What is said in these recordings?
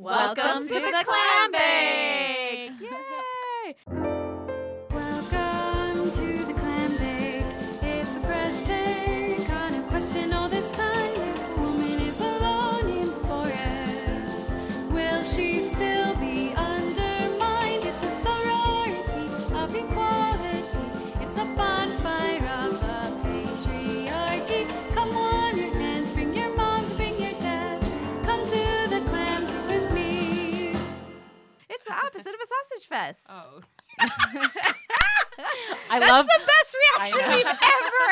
Welcome, to, the Clam Bake! Yay! Of a sausage fest. Oh. I That's love the best reaction we've ever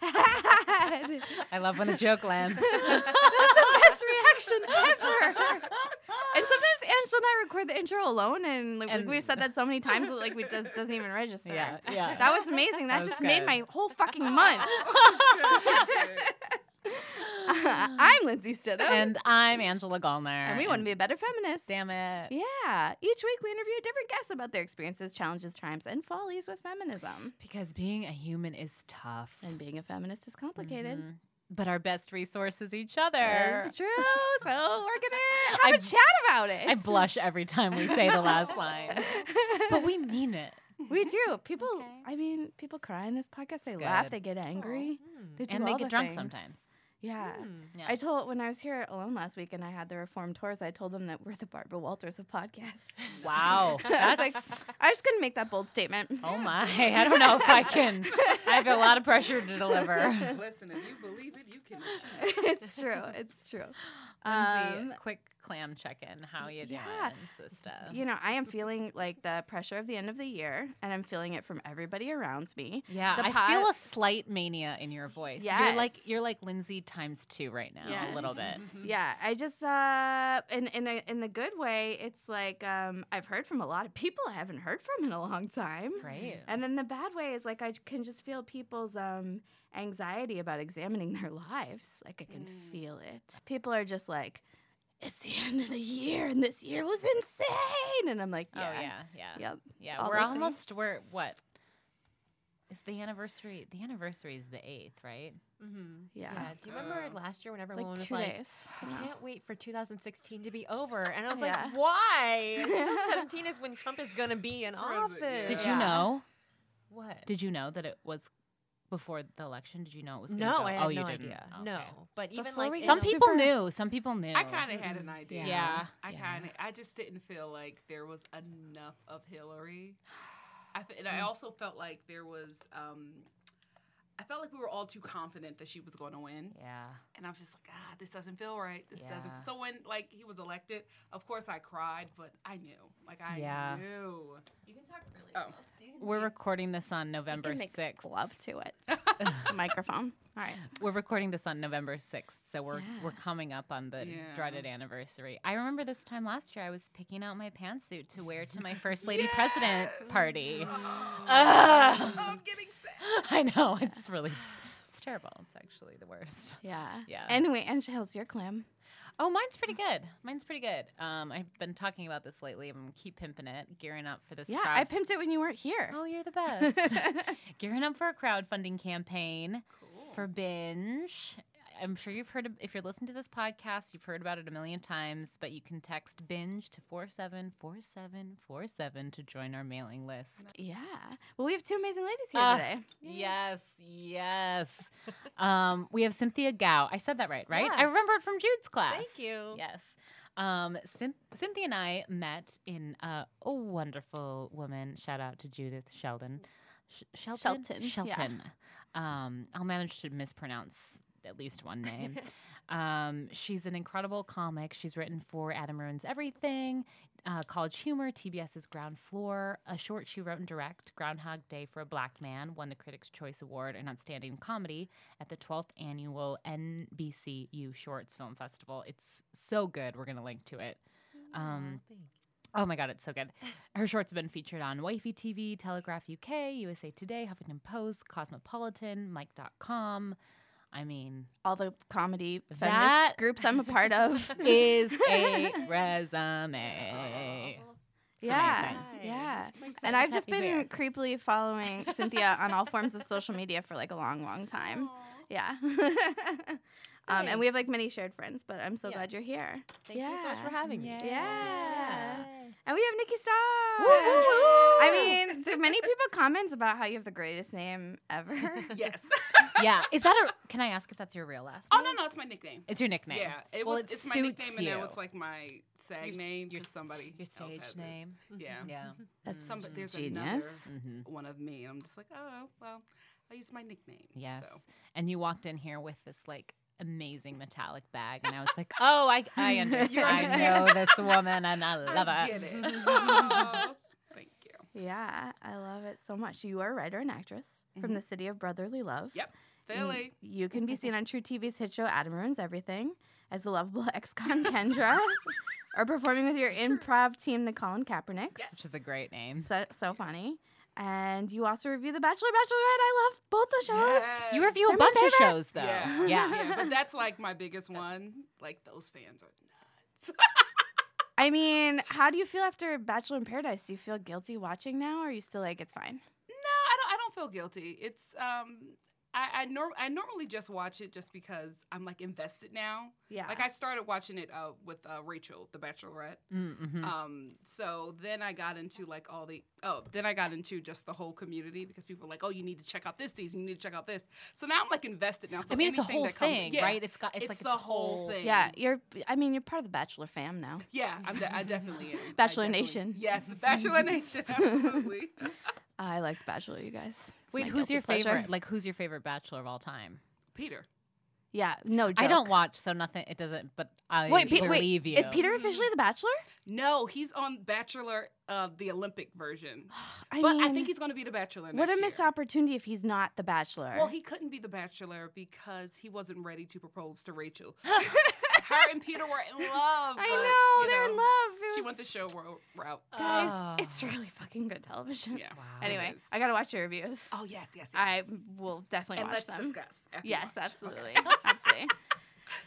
had. I love when a joke lands. That's the best reaction ever. And sometimes Angela and I record the intro alone, and, like, And- we've said that so many times that like we just doesn't even register. yeah, yeah. That was amazing. That, was just made my whole fucking month. I'm Lindsay Stidham. and I'm Angela Gallner. and we want to be a better feminist. Damn it. Yeah. Each week we interview different guests about their experiences, challenges, triumphs, and follies with feminism. Because being a human is tough. And being a feminist is complicated. Mhm. But our best resource is each other. It's true. So we're gonna have I- a chat about it. I blush every time we say the last line. But we mean it. we do. People. Okay. I mean, people cry in this podcast. They It's laugh. They get angry. They do And they get drunk things. sometimes. Yeah. Yeah. I told when I was here alone last week and I had the Reformed tours, I told them that we're the Barbara Walters of podcasts. wow. I was like, I was gonna make that bold statement. Oh my. I don't know if I can. I have a lot of pressure to deliver. Listen, if you believe it, you can achieve it. it's true. It's true. Lindsay, Um, quick clam check-in. How you doing, yeah. sister? you know, I am feeling like the pressure of the end of the year, and I'm feeling it from everybody around me. Yeah, The I feel a slight mania in your voice. You're like you're like Lindsay times two right now, a little bit. Mhm. Yeah, I just uh, in in a, in the good way, it's like um, I've heard from a lot of people I haven't heard from in a long time. Great. And then the bad way is like I can just feel people's um, anxiety about examining their lives. Like I can Mm. feel it. People are just like, it's the end of the year, and this year was insane. And I'm like, Oh yeah, yeah, yeah, yep. yeah. all we're almost things. we're what? Is the anniversary? The anniversary is the eighth, right? mm-hmm. yeah, Yeah. Do you remember Uh, last year when like everyone was two like, days. I Yeah. can't wait for 2016 to be over? And I was Yeah. like, why? 2017 is when Trump is going to be in office. Did Yeah. you know? What? Did you know that it was before the election? Did you know it was? Gonna be? no, go? I had oh, no you didn't. idea. Okay. No, but even Before like we in Some the- people Super- knew. Some people knew. I kind of had an idea. Yeah. I Yeah. kind of, I just didn't feel like there was enough of Hillary. I fe- and I also felt like there was, um, I felt like we were all too confident that she was going to win. Yeah. And I was just like, ah, this doesn't feel right. This Yeah. doesn't. So when like he was elected, of course I cried, but I knew, like I Yeah. knew. You can talk really Oh. We're recording this on November sixth. love to it. Microphone. All right. We're recording this on November 6th, so we're we're coming up on the Yeah. dreaded anniversary. I remember this time last year I was picking out my pantsuit to wear to my first lady president party. Oh, Ugh. Oh, I'm getting sad. I know, it's really it's terrible. It's actually the worst. Yeah. Yeah. Anyway, Angela's your clam. Oh, mine's pretty good. Mine's pretty good. Um, I've been talking about this lately. I'm keep pimping it, gearing up for this Yeah, crowd. I pimped it when you weren't here. Oh, you're the best. gearing up for a crowdfunding campaign. Cool. for binge. I'm sure you've heard of, if you're listening to this podcast, you've heard about it a million times, but you can text binge to 474747 to join our mailing list. yeah. Well, we have two amazing ladies here Ah, today. Yes, yes. um, we have Cynthia Gao. I said that right, right? I Yes. remember it from Jude's class. Thank you. Yes. Um, Cyn- Cynthia and I met in uh, a wonderful woman. Shout out to Judith Sheldon. Sh- Shelton? Shelton, yeah. Um, I'll manage to mispronounce at least one name. um, she's an incredible comic. She's written for Adam Ruins Everything, uh, College Humor, TBS's Ground Floor, a short she wrote and direct, Groundhog Day for a Black Man, won the Critics' Choice Award in Outstanding Comedy at the 12th Annual NBCU Shorts Film Festival. It's so good. We're going to link to it. Um, Oh my God, it's so good. Her shorts have been featured on Wifey TV, Telegraph UK, USA Today, Huffington Post, Cosmopolitan, Mic.com. I mean, All the comedy feminist groups I'm a part of. is a resume. yeah. amazing. Yeah. So And I've just been here. creepily following Cynthia on all forms of social media for like a long, long time. Yeah. Um, and we have like many shared friends, but I'm so glad you're here. Thank you so much for having me. Yeah. And we have Nikki Star. Woo-hoo! I mean, do many people comment about how you have the greatest name ever? Yes. Yeah. Is that a? Can I ask if that's your real last? Name? Oh no, no, it's my nickname. It's your nickname. Yeah, it Well, was. it it's my nickname, suits and now you. it's like my SAG Your name. your Your s- somebody. Your else stage has it. name. Yeah. Yeah. That's Some, there's genius. Mm-hmm. another one of me, and I'm just like, oh well, I use my nickname. Yes. So. And you walked in here with this like amazing metallic bag, and I was like, oh, I I understand. I know this woman, and I love I it. get it. Oh, thank you. Yeah, I love it so much. You are a writer and actress from Mhm. the city of brotherly love. Yep. Philly. You can be seen on truTV's hit show Adam Ruins Everything as the lovable ex-con Kendra, or performing with your improv team, the Colin Kaepernicks. Yes. Which is a great name. So, so funny. And you also review The Bachelor, Bachelorette. I love both the shows. You review a They're my bunch of shows though. Yeah. Yeah. yeah, but that's like my biggest one. Like those fans are nuts. I mean, how do you feel after Bachelor in Paradise? Do you feel guilty watching now, or are you still like it's fine? No, I don't. I don't feel guilty. It's um, I I, norm- I normally just watch it just because I'm like invested now. Yeah. Like I started watching it uh, with uh, Rachel, the Bachelorette. Mm-hmm. Um, so then I got into like all the oh, then I got into just the whole community because people were like, oh, you need to check out this season, you need to check out this. So now I'm like invested now. So I mean, it's a whole comes- thing, yeah, right? It's got it's, It's, like the its whole thing. yeah, you're. I mean, you're part of the Bachelor fam now. Yeah, I'm de- I definitely am. Bachelor definitely- Nation. Yes, Bachelor Nation. Absolutely. I like The Bachelor, you guys. It's Wait, who's your pleasure. favorite? Like, who's your favorite Bachelor of all time? Peter. Yeah, no joke. I don't watch, so nothing. It doesn't. But I Wait, Pe- wait, believe you. Is Peter officially The Bachelor? No, he's on Bachelor, uh, the Olympic version. I but mean, I think he's going to be the Bachelor next what a missed year. opportunity if he's not The Bachelor. Well, he couldn't be the Bachelor because he wasn't ready to propose to Rachel. Her and Peter were in love. I but, know they're in love. It She was- went the show ro- route. Guys, Oh. it's really fucking good television. Yeah. Wow. Anyway. I gotta watch your reviews. Oh yes, yes, yes. I will definitely and watch let's them. discuss. after Yes, watch. absolutely, Okay. absolutely.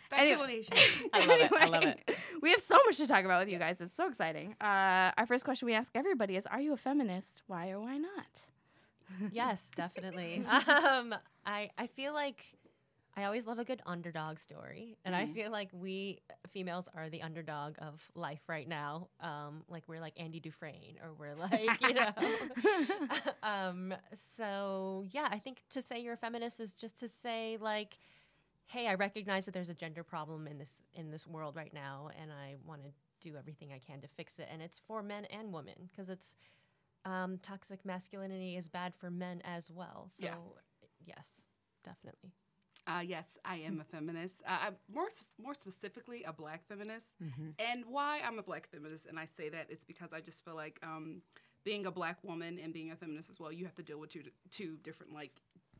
Bachelor Anyway. Nation. I love it. I love it. We have so much to talk about with you guys. It's so exciting. Uh, our first question we ask everybody is: Are you a feminist? Why or why not? yes, definitely. um, I I feel like I always love a good underdog story, and I Mhm. feel like we females are the underdog of life right now. Um, like we're like Andy Dufresne, or we're like you know. um, so yeah, I think to say you're a feminist is just to say like, hey, I recognize that there's a gender problem in this in this world right now, and I want to do everything I can to fix it, and it's for men and women because it's um, toxic masculinity is bad for men as well. So Yeah. yes, definitely. Uh, yes, I am a feminist. Uh, I'm more more specifically a black feminist. Mm-hmm. And why I'm a black feminist, and I say that is because I just feel like um, being a black woman and being a feminist as well, you have to deal with two two different like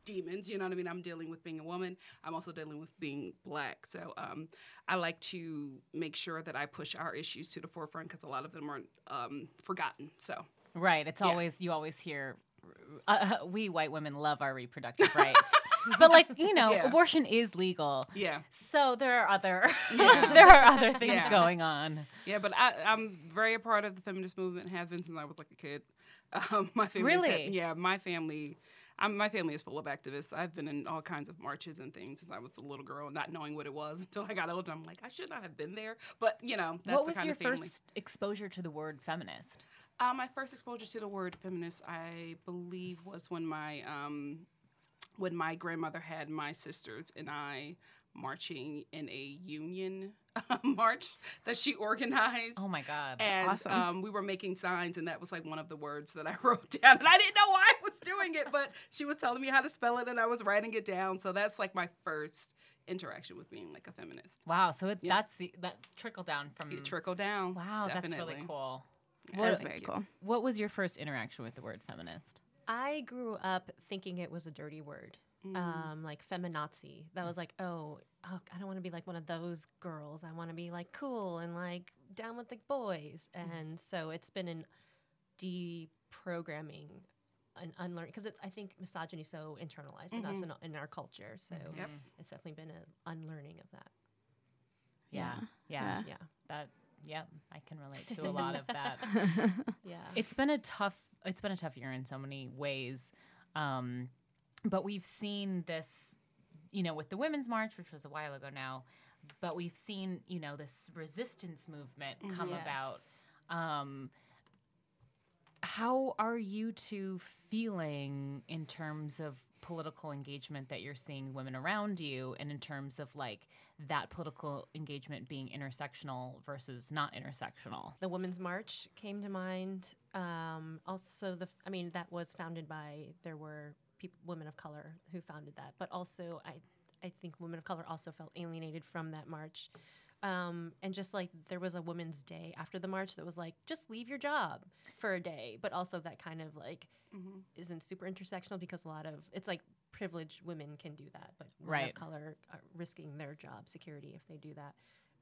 demons. You know what I mean? I'm dealing with being a woman. I'm also dealing with being black. So um, I like to make sure that I push our issues to the forefront because a lot of them are um, forgotten. So Right. It's Yeah. always you always hear. Uh, we white women love our reproductive rights, but like you know, Yeah. abortion is legal. yeah, So there are other Yeah. there are other things Yeah. going on. yeah. But I, I'm very a part of the feminist movement. Have been since I was like a kid. Um, my family, Really? yeah, my family. I'm, my family is full of activists. I've been in all kinds of marches and things since I was a little girl, not knowing what it was until I got older. I'm like, I should not have been there, but you know, that's what the was kind your of first exposure to the word feminist? Uh, my first exposure to the word feminist, I believe, was when my um, when my grandmother had my sisters and I marching in a union march that she organized. Oh my god. and awesome. um, we were making signs, and that was like one of the words that I wrote down. And I didn't know why I was doing it, but she was telling me how to spell it, and I was writing it down. So that's like my first interaction with being like a feminist. wow. So it, Yeah. that's the that trickle down from. It trickled down. wow, that's really cool. Yeah, That is thank very cool. What was your first interaction with the word feminist? I grew up thinking it was a dirty word, Mm. um, like feminazi. That was like, oh, oh I don't want to be like one of those girls. I want to be like cool and like down with the boys. And so it's been an deprogramming, an unlearning, because it's I think misogyny is so internalized in us Mhm. and in our culture. So Yep. it's definitely been an unlearning of that. Yeah. Yeah. Yeah. Yeah, That. Yep. I can relate to a lot of that. yeah. it's been a tough it's been a tough year in so many ways um, but we've seen this you know, with the Women's March, which was a while ago now, but we've seen, you know, this resistance movement come Yes. about. Um, how are you two feeling in terms of political engagement that you're seeing women around you and in terms of like that political engagement being intersectional versus not intersectional The Women's March came to mind. Um, also, the I mean that was founded by there were women of color who founded that, but also I I think women of color also felt alienated from that march. Um, and just like there was a Women's Day after the march that was like just leave your job for a day, but also that kind of like Mhm. isn't super intersectional because a lot of it's like privileged women can do that, but women Right. of color are risking their job security if they do that.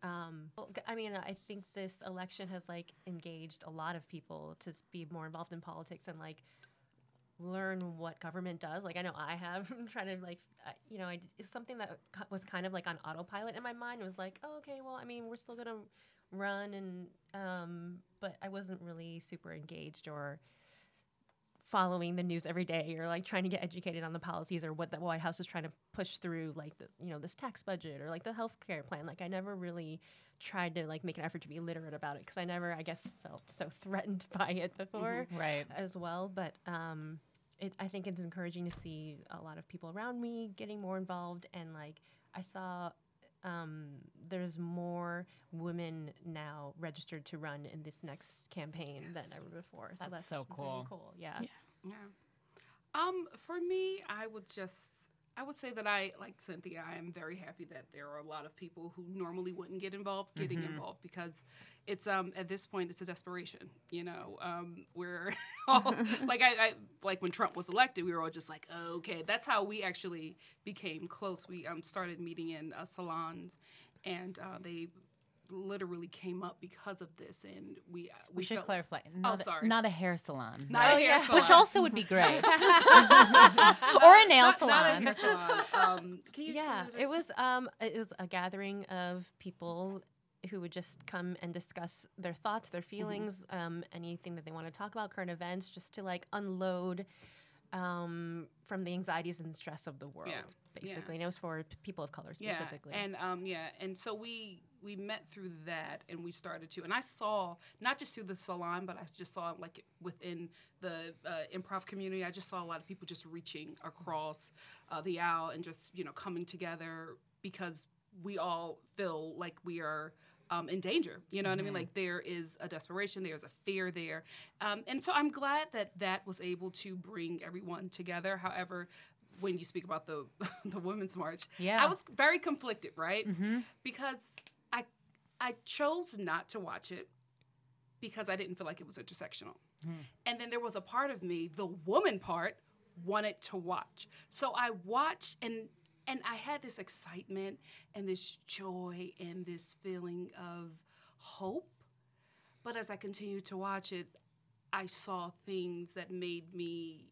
Um, well, g- I mean, I think this election has like engaged a lot of people to be more involved in politics and like learn what government does. Like I know I have I'm trying to like I, you know I, it's something that was kind of like on autopilot in my mind. It was like, oh, okay, well, I mean, we're still gonna run and um, but I wasn't really super engaged or following the news every day or like trying to get educated on the policies or what the White House is trying to push through like the you know this tax budget or like the health care plan like I never really tried to like make an effort to be literate about it because I never I guess felt so threatened by it before right as well but um it, I think it's encouraging to see a lot of people around me getting more involved and like I saw um, there's more women now registered to run in this next campaign than ever before. So That's that's so cool. cool. Yeah. Yeah. Yeah. Um, for me, I would just I would say that I like Cynthia. I am very happy that there are a lot of people who normally wouldn't get involved getting Mhm. involved because it's um at this point it's a desperation. You know, um, we're all like I, I like when Trump was elected, we were all just like, okay, that's how we actually became close. We um started meeting in uh, salons, and uh, they literally came up because of this, and we uh, we, should felt- clarify not, a, sorry. not a hair salon Not Oh, a hair salon. which also would be great or a nail not- salon Not a hair salon. Um, can you yeah, it was um it was a gathering of people who would just come and discuss their thoughts, their feelings, um, anything that they want to talk about, current events, just to like unload um, from the anxieties and stress of the world, Yeah. basically. And it was for p- people of color specifically. Yeah, and um, yeah, and so we we met through that, and we started to, and I saw not just through the salon, but I just saw like within the uh, improv community, I just saw a lot of people just reaching across uh, the aisle and just you know coming together because we all feel like we are. Um, in danger, you know what I mean? Like there is a desperation, there's a fear there, um, and so I'm glad that that was able to bring everyone together. However, when you speak about the the women's march, Yeah. I was very conflicted, right? hmm Because I chose not to watch it because I didn't feel like it was intersectional. And then there was a part of me, the woman part, wanted to watch. So I watched and and I had this excitement and this joy and this feeling of hope. But as I continued to watch it, I saw things that made me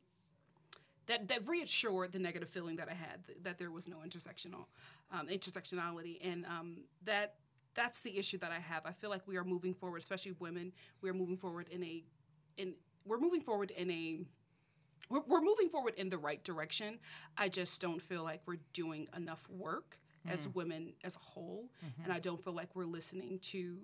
that that reassured the negative feeling that I had th- that there was no intersectional um, intersectionality, and um, that that's the issue that I have. I feel like we are moving forward, especially women. We are moving forward in a in we're moving forward in a we're, we're moving forward in the right direction. I just don't feel like we're doing enough work as mm. women as a whole, mm-hmm. and I don't feel like we're listening to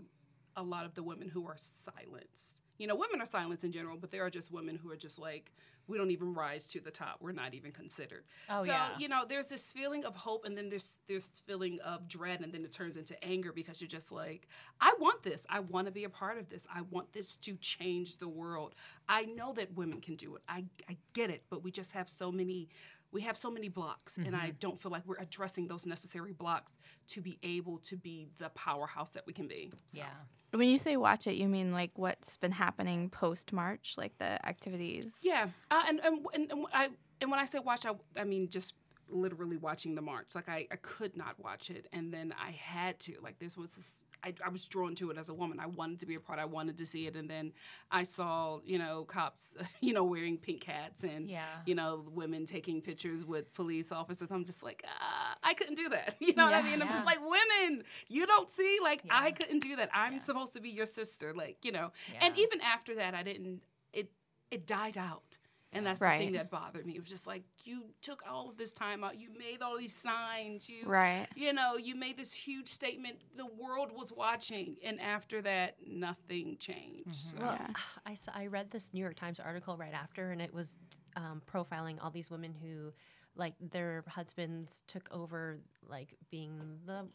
a lot of the women who are silenced. You know, women are silenced in general, but there are just women who are just like, we don't even rise to the top. We're not even considered. Oh, so, yeah. you know, there's this feeling of hope and then there's this feeling of dread and then it turns into anger because you're just like, I want this. I want to be a part of this. I want this to change the world. I know that women can do it. I, I get it, but we just have so many we have so many blocks and Mm-hmm. I don't feel like we're addressing those necessary blocks to be able to be the powerhouse that we can be. So, yeah When you say watch it, you mean like what's been happening post March, like the activities? Yeah, uh, and, and and and I and when I say watch, I I mean just literally watching the march. Like I, I could not watch it, and then I had to. Like this was, this, I, I was drawn to it as a woman. I wanted to be a part. I wanted to see it, and then I saw you know cops, you know wearing pink hats and Yeah. you know women taking pictures with police officers. I'm just like ah, I couldn't do that. You know what I Yeah. mean? I'm just like women. You don't see like I couldn't do that. I'm Yeah. supposed to be your sister. Like you know. And even after that, I didn't. It it died out. And that's the thing that bothered me. It was just like you took all of this time out. You made all these signs. You Right. you know, you made this huge statement. The world was watching, and after that, nothing changed. So, Well, Yeah. I, saw, I read this New York Times article right after, and it was um, profiling all these women who, like, their husbands took over, like, being the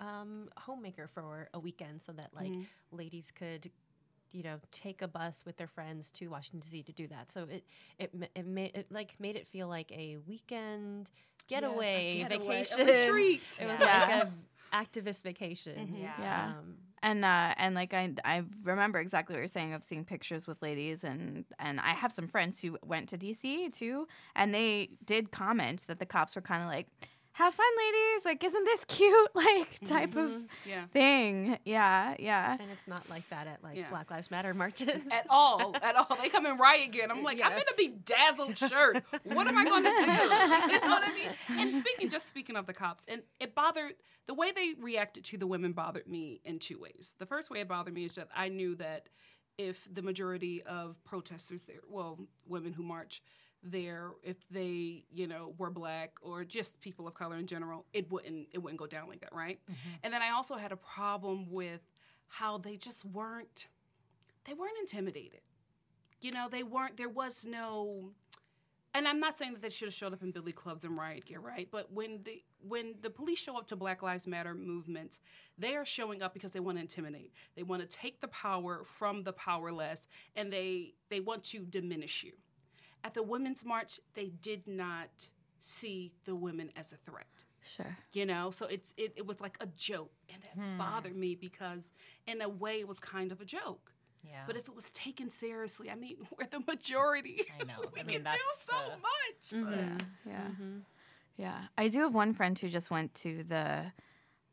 um, homemaker for a weekend so that, like, Mhm. ladies could, you know, take a bus with their friends to Washington D.C. to do that. So it it it made it like made it feel like a weekend getaway, Yes, a getaway, a vacation. retreat. It was Yeah. like a activist vacation. Mhm. Yeah. Yeah. Um, And uh, and like I I remember exactly what you're saying of seeing pictures with ladies and and I have some friends who went to DC too and they did comment that the cops were kind of like have fun ladies like isn't this cute like type of mm-hmm. Yeah. thing yeah yeah and it's not like that at like Yeah. Black Lives Matter marches. At all, at all. They come in riot gear, and I'm like, I'm in a Yes. bedazzled shirt. What am I going to do? You know what I mean? And speaking, just speaking of the cops, and it bothered the way they reacted to the women bothered me in two ways. The first way it bothered me is that I knew that if the majority of protesters there, well, women who march there, if they, you know, were black or just people of color in general, it wouldn't it wouldn't go down like that, right? Mm-hmm. And then I also had a problem with how they just weren't they weren't intimidated. You know, they weren't there was no and I'm not saying that they should have showed up in billy clubs and riot gear, right? But when the when the police show up to Black Lives Matter movements, they are showing up because they want to intimidate. They want to take the power from the powerless and they they want to diminish you. At the women's march, they did not see the women as a threat sure you know so it's it, it was like a joke and that Hmm. bothered me because in a way it was kind of a joke Yeah. but if it was taken seriously i mean we're the majority I know. we I mean, can do so the- much but- yeah yeah Mhm. Yeah. I do have one friend who just went to the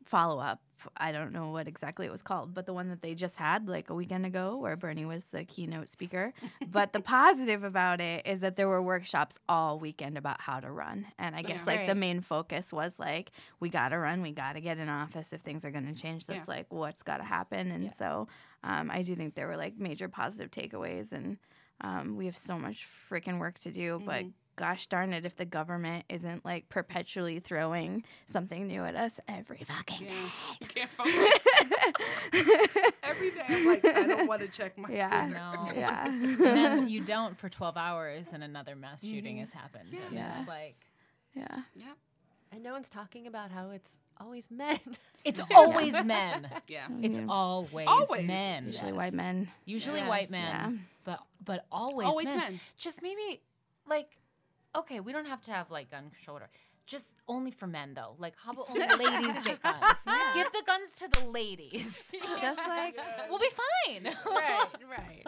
follow up. I don't know what exactly it was called, but the one that they just had like a weekend ago where Bernie was the keynote speaker. but the positive about it is that there were workshops all weekend about how to run. And I guess Yeah. like the main focus was like, we got to run, we got to get in office if things are going to change. That's Yeah. like what's got to happen. And Yeah. so um, I do think there were like major positive takeaways. And um, we have so much freaking work to do, but Mhm. Gosh darn it if the government isn't like perpetually throwing something new at us every fucking yeah day. can't focus every day i'm like i don't want to check my Yeah. Twitter. No. yeah. and then you don't for 12 hours and another mass shooting Mhm. has happened. Yeah. And Yeah. it's like, yeah. yeah And no one's talking about how it's always men. it's always men. yeah It's Yeah. always, Always. men. Usually Yes. white men. Usually Yes. white men, Yeah. but but always, always men. men Just maybe like, okay, we don't have to have like gun shoulder. Just only for men though. Like, how about only ladies get guns? Give the guns to the ladies. Just like we'll be fine. right, right,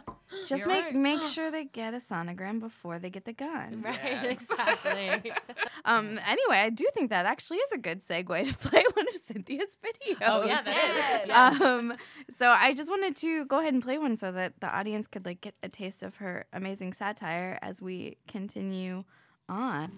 just You're make right. make sure they get a sonogram before they get the gun. right. Yes. Exactly. Um anyway, I do think that actually is a good segue to play one of Cynthia's videos. Oh, yeah, that is. Yes. Um, so I just wanted to go ahead and play one so that the audience could like get a taste of her amazing satire as we continue on.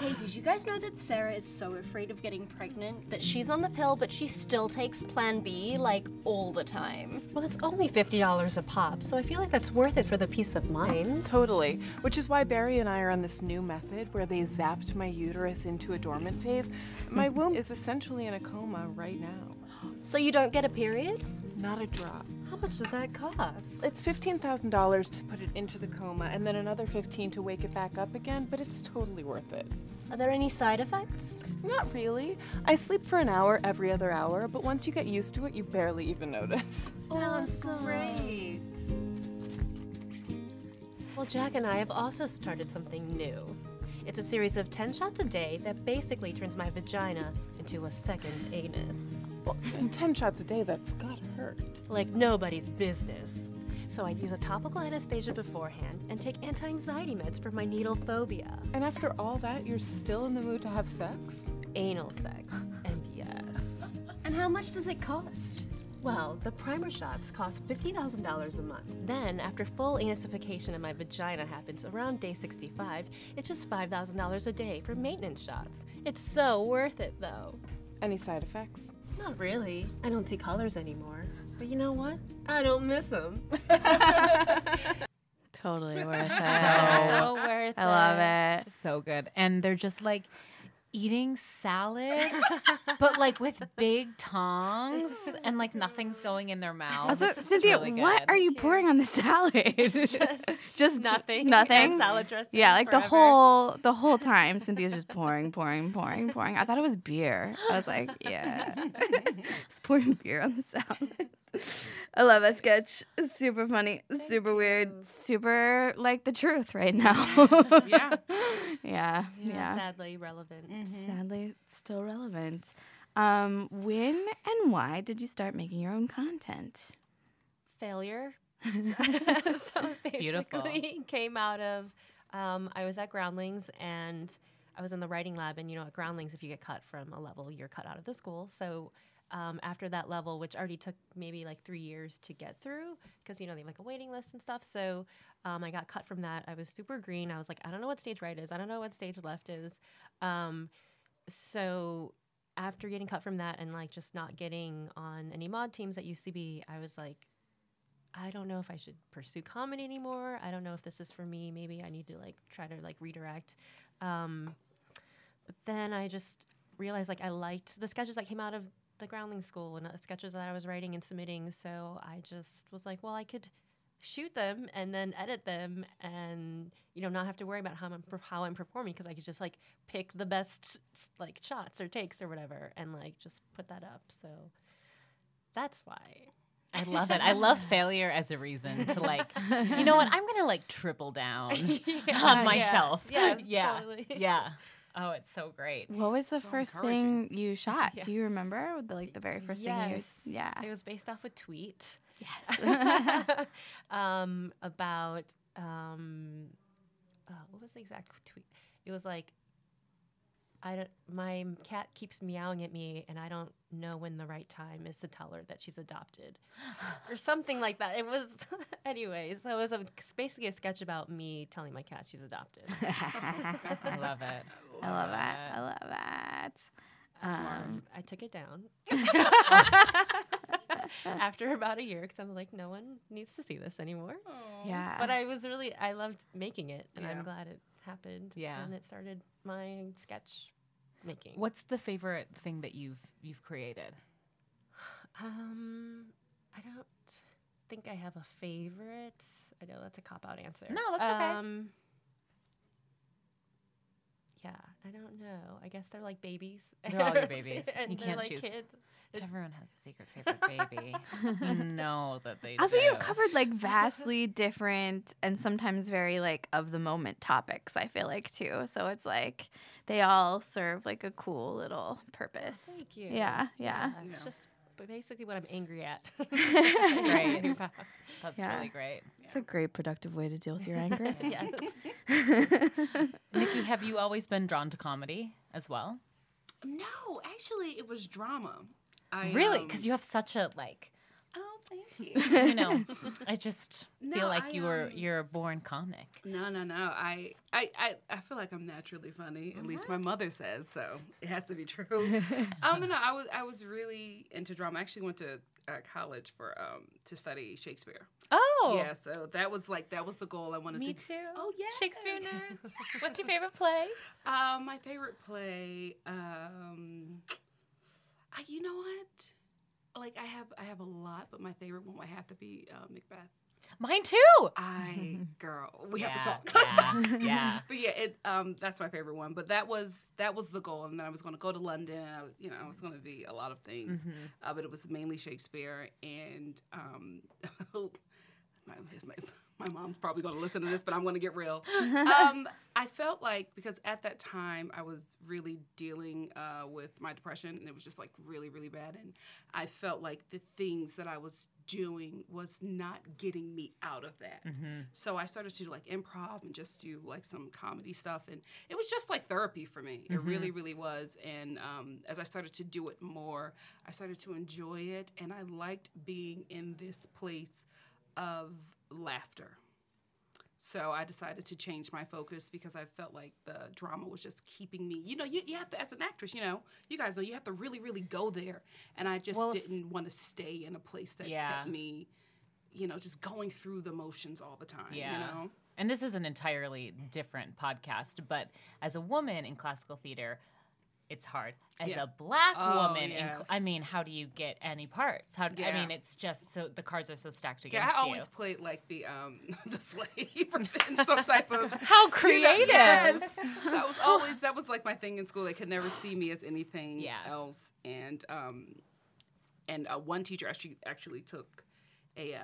Hey, did you guys know that Sarah is so afraid of getting pregnant that she's on the pill, but she still takes Plan B like all the time? Well, it's only $50 a pop, so I feel like that's worth it for the peace of mind. Totally. Which is why Barry and I are on this new method where they zapped my uterus into a dormant phase. My womb is essentially in a coma right now. So you don't get a period? Not a drop. How much does that cost? It's $15,000 to put it into the coma and then another 15 to wake it back up again, but it's totally worth it. Are there any side effects? Not really. I sleep for an hour every other hour, but once you get used to it, you barely even notice. Sounds oh, great. Well, Jack and I have also started something new. It's a series of 10 shots a day that basically turns my vagina into a second anus. Well, and 10 shots a day, that's gotta hurt. Like nobody's business. So I'd use a topical anesthesia beforehand and take anti anxiety meds for my needle phobia. And after all that, you're still in the mood to have sex? Anal sex. And yes. And how much does it cost? Well, the primer shots cost $50,000 a month. Then, after full anisification of my vagina happens around day 65, it's just $5,000 a day for maintenance shots. It's so worth it, though. Any side effects? Not really. I don't see colors anymore. But you know what? I don't miss them. Totally worth it. So worth it. I love it. it. so good. And they're just like eating salad, but like with big tongs and like nothing's going in their mouth. Also, It's Cynthia, really what good. are you pouring on the salad? Just, nothing. Nothing. And salad dressing. Yeah, like the whole the whole time Cynthia's just pouring, pouring, pouring, pouring. I thought it was beer. I was like, yeah, it's pouring beer on the salad. I love that sketch. Super funny, super weird, super like the truth right now. Yeah. yeah, Yeah, yeah. Sadly relevant. Sadly, still relevant. Um, when and why did you start making your own content? Failure. so It's beautiful. basically came out of um, I was at Groundlings and I was in the writing lab and you know at Groundlings if you get cut from a level you're cut out of the school so um, after that level which already took maybe like three years to get through because you know they have like a waiting list and stuff so um, I got cut from that I was super green I was like I don't know what stage right is I don't know what stage left is um, so after getting cut from that and like just not getting on any Maude teams at UCB I was like I don't know if I should pursue comedy anymore. I don't know if this is for me. Maybe I need to like try to like redirect. Um, but then I just realized like I liked the sketches that came out of the Groundling School and the sketches that I was writing and submitting. So I just was like, well, I could shoot them and then edit them and you know not have to worry about how I'm how I'm performing because I could just like pick the best like shots or takes or whatever and like just put that up. So that's why. I love it. I love failure as a reason to like, you know what? I'm gonna like triple down Yeah, yeah. on myself. Yes, yeah, totally. yeah. Oh, it's so great. What was the So first thing you shot? Yeah. Do you remember? The, like the very first thing you? Yes. Yeah. It was based off a tweet Yes. um, about um, uh, what was the exact tweet? It was like, I don't. My cat keeps meowing at me, and I don't know when the right time is to tell her that she's adopted, or something like that. It was, anyway. So it was a, basically a sketch about me telling my cat she's adopted. I love it. I love that. I love that. Um, I took it down after about a year because I'm like, no one needs to see this anymore. yeah. But I was really, I loved making it, and Yeah. I'm glad it happened. Yeah. and it started my sketch making. What's the favorite thing that you've you've created? Um, I don't think I have a favorite. I know that's a cop out answer. No, that's okay. Um, yeah, I don't know. I guess they're like babies. They're all your babies. and You can't like choose. kids. Everyone has a secret favorite baby. you know that they also, do. you've covered like vastly different and sometimes very like of the moment topics. I feel like too. So it's like they all serve like a cool little purpose. Thank you. Yeah, yeah. It's Yeah. just but basically what I'm angry at. That's great. That's Yeah. really great. It's a great productive way to deal with your anger. yes. Nikki, have you always been drawn to comedy as well? No, actually, it was drama. I, really? um, Because you have such a like, Oh, thank you. you know, I just feel like I, you were um, you're a born comic. No, no, no. I, I, I, I feel like I'm naturally funny. At least my mother says so. It has to be true. um, no, I was, I was really into drama. I actually went to uh, college for um to study Shakespeare. Oh, Yeah, so that was like that was the goal I wanted me to. Me too. Oh yeah, Shakespeare nerds. What's your favorite play? Um, my favorite play. Um, I, you know what? Like I have, I have a lot, but my favorite one would have to be uh, Macbeth. Mine too. I girl, we have to talk. yeah, yeah. but yeah, it um that's my favorite one. But that was that was the goal, and then I was going to go to London. And I was, you know, I was going to be a lot of things, Mm-hmm. uh, but it was mainly Shakespeare. And um, my, my my mom's probably going to listen to this, but I'm going to get real. um, I felt like because at that time I was really dealing uh, with my depression, and it was just like really really bad, and I felt like the things that I was doing was not getting me out of that. So I started to do like improv and just do like some comedy stuff, and it was just like therapy for me. It really, really was. And um, as I started to do it more, I started to enjoy it, and I liked being in this place of laughter. So I decided to change my focus because I felt like the drama was just keeping me. You know, you, you have to, as an actress, you know, you guys know you have to really, really go there. And I just Well, didn't want to stay in a place that Yeah. kept me, you know, just going through the motions all the time. Yeah. You know? And this is an entirely different podcast, but as a woman in classical theater, it's hard. As Yeah. a black Oh, woman, in cl- I mean, how do you get any parts? How? I Yeah. mean, it's just so the cards are so stacked Yeah, against I always you. played like the um the slave or in some type of How you know, creative! yes. So that was always that was like my thing in school. They could never see me as anything Yeah. else. And um and uh, one teacher actually actually took a uh,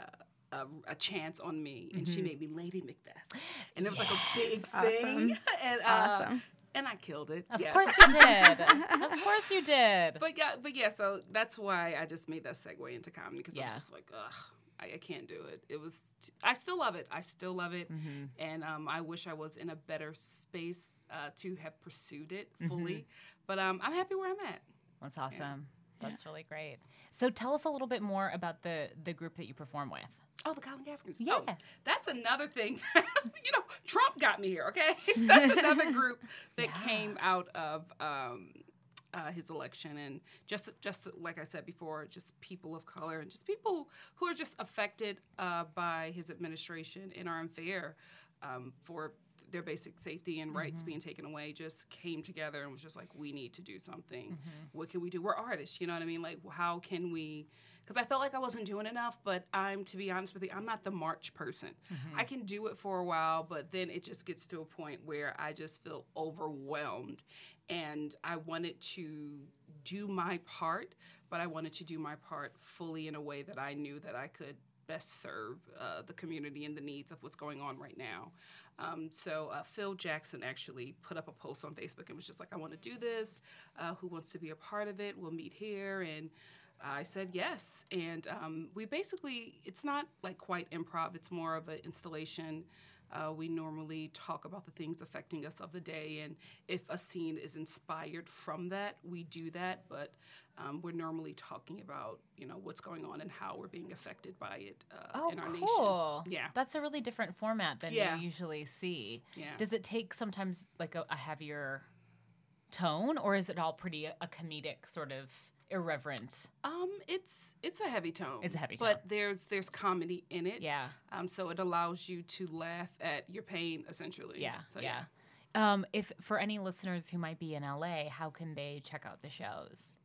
a, a chance on me, and Mm-hmm. she made me Lady Macbeth, and it was like a big thing, Awesome. and uh, Awesome. And I killed it. Of yes. course you did. of course you did. But yeah, but yeah, so that's why I just made that segue into comedy because I Yeah. was just like, ugh, I, I can't do it. It was, t- I still love it. I still love it, Mm-hmm. and um, I wish I was in a better space uh, to have pursued it Mm-hmm. fully. But um, I'm happy where I'm at. That's awesome. That's really great. So tell us a little bit more about the the group that you perform with. Oh, the Colin Kaepernicks. Yeah. Oh, that's another thing. you know, Trump got me here. Okay, that's another group that came out of um, uh, his election, and just just like I said before, just people of color and just people who are just affected uh, by his administration and are unfair um, for their basic safety and rights being taken away just came together and was just like we need to do something what can we do we're artists you know what i mean like how can we because i felt like i wasn't doing enough but i'm to be honest with you i'm not the march person i can do it for a while but then it just gets to a point where i just feel overwhelmed and i wanted to do my part but i wanted to do my part fully in a way that i knew that i could best serve uh, the community and the needs of what's going on right now um, so uh, Phil Jackson actually put up a post on Facebook and was just like, "I want to do this. Uh, who wants to be a part of it? We'll meet here." And I said yes. And um, we basically, it's not like quite improv. It's more of an installation. Uh, we normally talk about the things affecting us of the day, and if a scene is inspired from that, we do that. But um, we're normally talking about, you know, what's going on and how we're being affected by it uh, Oh, in our cool. nation. Yeah. That's a really different format than Yeah. you usually see. Yeah. Does it take sometimes like a, a heavier tone, or is it all pretty a, a comedic sort of irreverent? Um, it's it's a heavy tone. It's a heavy tone, but there's there's comedy in it. Yeah. Um, so it allows you to laugh at your pain, essentially. Yeah. So, yeah. Um, if for any listeners who might be in LA, how can they check out the shows?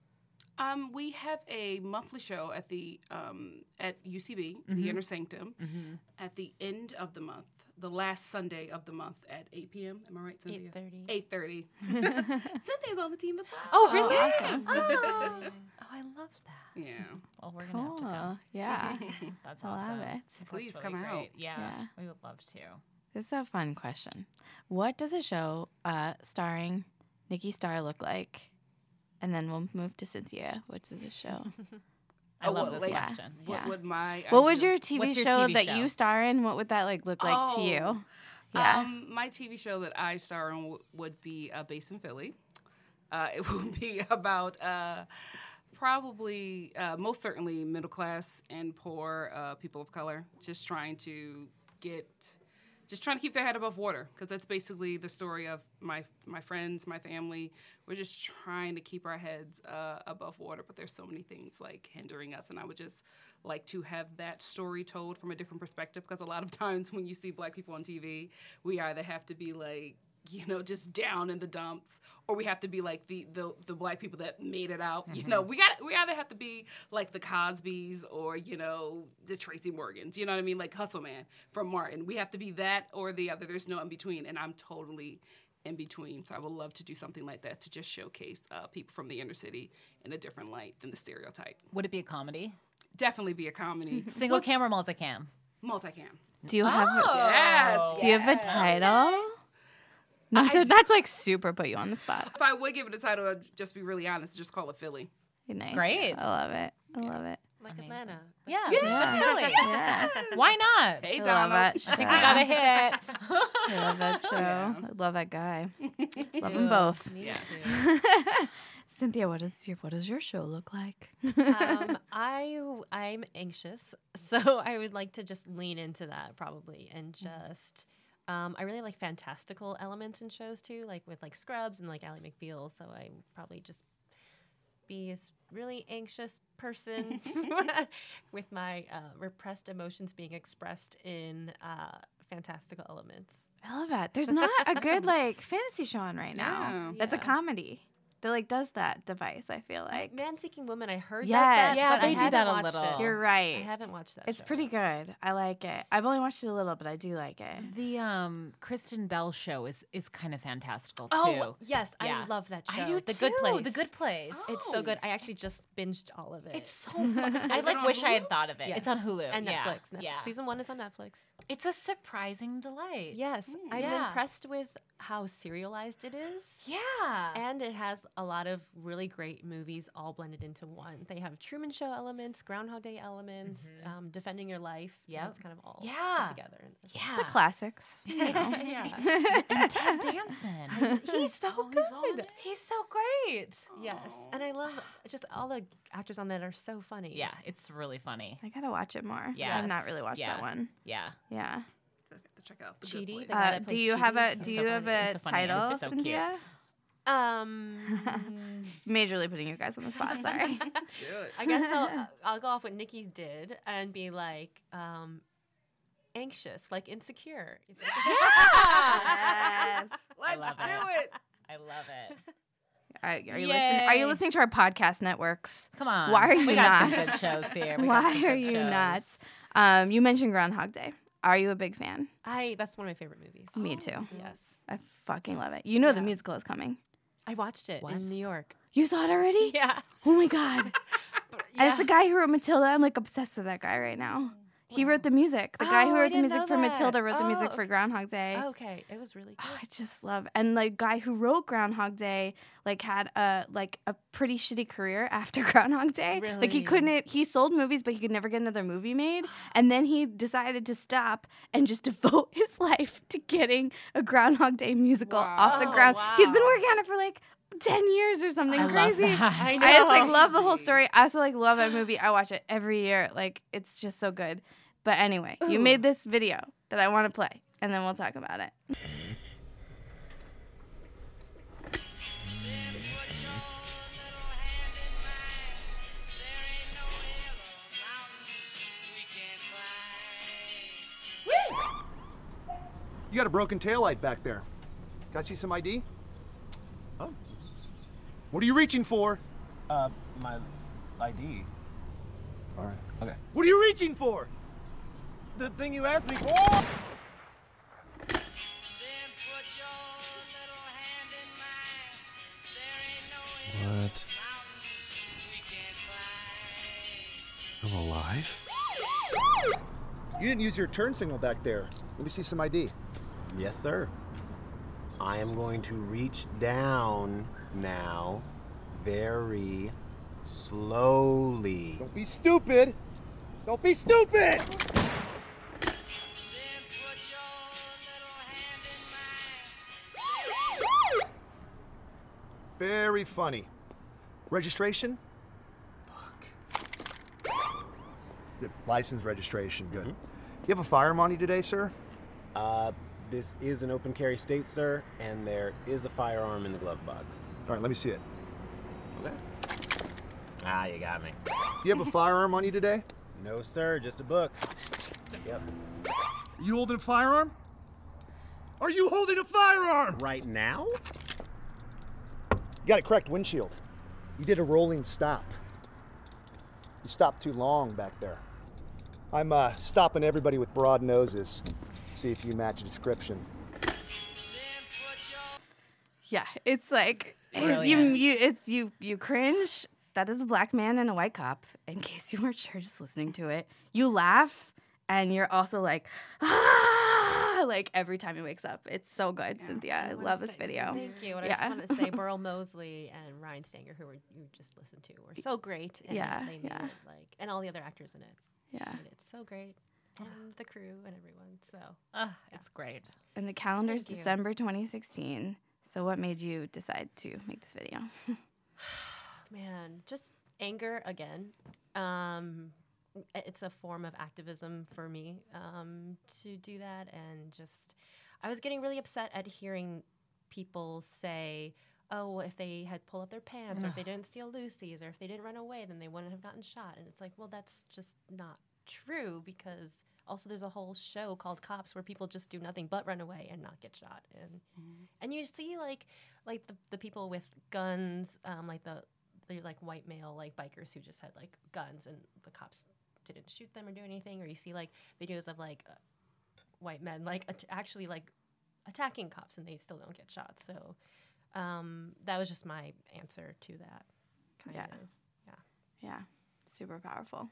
Um, we have a monthly show at the um, at UCB, Mm-hmm. the Inner Sanctum, at the end of the month, the last Sunday of the month at 8 p.m. Am I right, Cynthia? 8:30. 8:30. Cynthia's on the team as well. Oh, really? awesome. Oh, I love that. Yeah. Well, we're gonna have to Cool. go. Yeah. That's I love it. Please really come out. Yeah, Yeah. we would love to. This is a fun question. What does a show uh, starring Nikki Starr look like? And then we'll move to Cynthia. What does a show? I Oh, love what, this like- question. What Yeah. would my what would your TV What's your show TV that show? you star in? What would that like look like to Oh, you? Yeah. Um, my TV show that I star in w- would be uh, based in Philly. Uh, it would be about uh, probably, uh, most certainly, middle class and poor uh, people of color, just trying to get, just trying to keep their head above water, because that's basically the story of my my friends, my family. We're just trying to keep our heads uh, above water, but there's so many things like hindering us, and I would just like to have that story told from a different perspective, because a lot of times when you see black people on TV, we either have to be like you know, just down in the dumps, or we have to be like the the, the black people that made it out. You know, we got we either have to be like the Cosbys or you know the Tracy Morgans. You know what I mean? Like Hustle Man from Martin. We have to be that or the other. There's no in between, and I'm totally in between. So I would love to do something like that to just showcase uh, people from the inner city in a different light than the stereotype. Would it be a comedy? Definitely be a comedy, Single cam or multicam? multicam. do you have a, Yes. do you have a title? Not I to, do- that's like super put you on the spot. If I would give it a title, I'd just be really honest, just call it Philly. Nice. Great. I love it. I love it. Like Amazing. Atlanta. Yeah. Yeah. Philly. Yeah. Why not? Hey, I love Donald. that I think we got a hit. I love that show. Yeah. I love that guy. love them both. Me Yes. too. Cynthia, what does your what does your show look like? um, I I'm anxious, so I would like to just lean into that probably and just. Um, I really like fantastical elements in shows too, like with like Scrubs and like Ally McBeal. So I probably just be a really anxious person with my uh, repressed emotions being expressed in uh, fantastical elements. I love that. There's not a good like fantasy show on right now. Yeah. That's a comedy that like does that device. I feel like Man Seeking Woman, I heard Yes. does that. Yeah, but I they do haven't that a watched little. It. you're right. I haven't watched that. It's show. pretty good. I like it. I've only watched it a little, but I do like it. The um Kristen Bell show is is kind of fantastical too. Oh too. yes, Yeah. I love that show. I do the too. Good Place. The Good Place. It's so good. I actually just binged all of it. It's so fun. I like on wish I had thought of it. It's on Hulu and yeah. Netflix. Netflix. Yeah, Season one is on Netflix. it's a surprising delight. Yes, I'm Yeah. impressed with how serialized it is. Yeah. And it has a lot of really great movies all blended into one. They have Truman Show elements, Groundhog Day elements, um, Defending Your Life. Yeah, It's kind of all Yeah. put together. in this. yeah. The classics. It's- yeah. and Ted Danson. He's so Oh, good. it. He's so great. Yes, and I love just all the actors on that are so funny. Yeah, it's really funny. I gotta watch it more. Yeah, I've not really watched Yeah. that one. Yeah. Yeah. I have check out the Chidi, Good Place. the guy Uh, do plays you have a Do so you have funny. a so title, it's so cute. Cynthia? Um, Majorly putting you guys on the spot. Sorry. Do it. I guess I'll, I'll go off what Nikki did and be like, um, anxious, like insecure. It's like- yes. Let's do it. it. I love it. Are, are you listening? Are you listening to our podcast networks? Come on. Why are you we you got not? some good shows here. We got Why some are good you shows. not? Um, you mentioned Groundhog Day. Are you a big fan? I that's one of my favorite movies. Me too. Yes, I fucking love it. You know the musical is coming. I watched it What? in New York. You saw it already? Yeah, Oh my god. And it's the guy who wrote Matilda. I'm like obsessed with that guy right now. He wrote the music. The guy Oh, who wrote the music for that. Matilda wrote the music Oh, for Groundhog Day. okay, it was really Oh. I just love and the guy who wrote Groundhog Day like had a like a pretty shitty career after Groundhog Day. Really? Like he couldn't he sold movies but he could never get another movie made and then he decided to stop and just devote his life to getting a Groundhog Day musical off the Wow. ground. He's been working on it for like 10 years or something I crazy. that. I I just like love the whole story. I also like love that movie. I watch it every year. Like it's just so good. But anyway, you made this video that I want to play, and then we'll talk about it. You got a broken taillight back there. Can I see some ID? Oh. What are you reaching for? Uh, my ID. All right. Okay. What are you reaching for? The thing you asked me for. What? I'm alive? You didn't use your turn signal back there. Let me see some ID. Yes, sir. I am going to reach down now, very slowly. Don't be stupid. Don't be stupid. Very funny. Registration? Fuck. License registration, good. You have a firearm on you today, sir? Uh, this is an open carry state, sir, and there is a firearm in the glove box. All right, let me see it. Okay. Ah, you got me. You have a firearm on you today? No, sir, just a book. Yep. Are you holding a firearm? Are you holding a firearm? Right now? You got a cracked windshield. You did a rolling stop. You stopped too long back there. I'm uh, stopping everybody with broad noses. See if you match a description. Yeah, it's like you, you, it's you, you cringe. That is a black man and a white cop. In case you weren't sure, just listening to it, you laugh, and you're also like, ah, like every time he wakes up. It's so good, Cynthia. I wanna love this say video. Thank you. And I Yeah. just want to say Burl Moseley and Ryan Stanger, who were, you just listened to, were so great. And Yeah, they made yeah. it like, and all the other actors in it. Yeah, And it's so great. And the crew and everyone. So Ah, it's great. and the calendar is. December 2016. So, what made you decide to make this video? man, just anger again. Um, i- it's a form of activism for me um, to do that, and just I was getting really upset at hearing people say, oh, if they had pulled up their pants, or if they didn't steal loosies, or if they didn't run away, then they wouldn't have gotten shot. And it's like, well, that's just not true because also there's a whole show called Cops where people just do nothing but run away and not get shot. And and you see like like the, the people with guns, um, like the the like white male like bikers who just had like guns and the cops didn't shoot them or do anything. Or you see like videos of like uh, white men like at- actually like attacking cops and they still don't get shot. So um, that was just my answer to that. Kind Yeah. of. Yeah. Super powerful.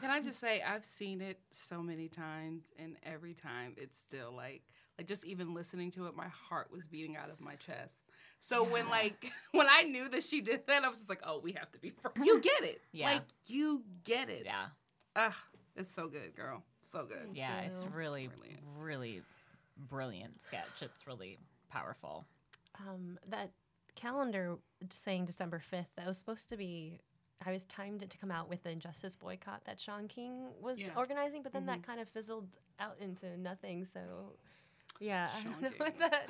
Can I just say I've seen it so many times, and every time it's still like, like just even listening to it, my heart was beating out of my chest. So when like when I knew that she did that, I was just like, oh, we have to be friends. You get it, Yeah. Like you get it. Yeah. Ah, it's so good, girl. So good. Yeah, it's really, Brilliant. really brilliant sketch. It's really powerful. um, that calendar saying December 5th, that was supposed to be, I was timed it to come out with the Injustice boycott that Shaun King was Yeah. organizing, but then that kind of fizzled out into nothing. So, yeah, I Shaun don't know King. what that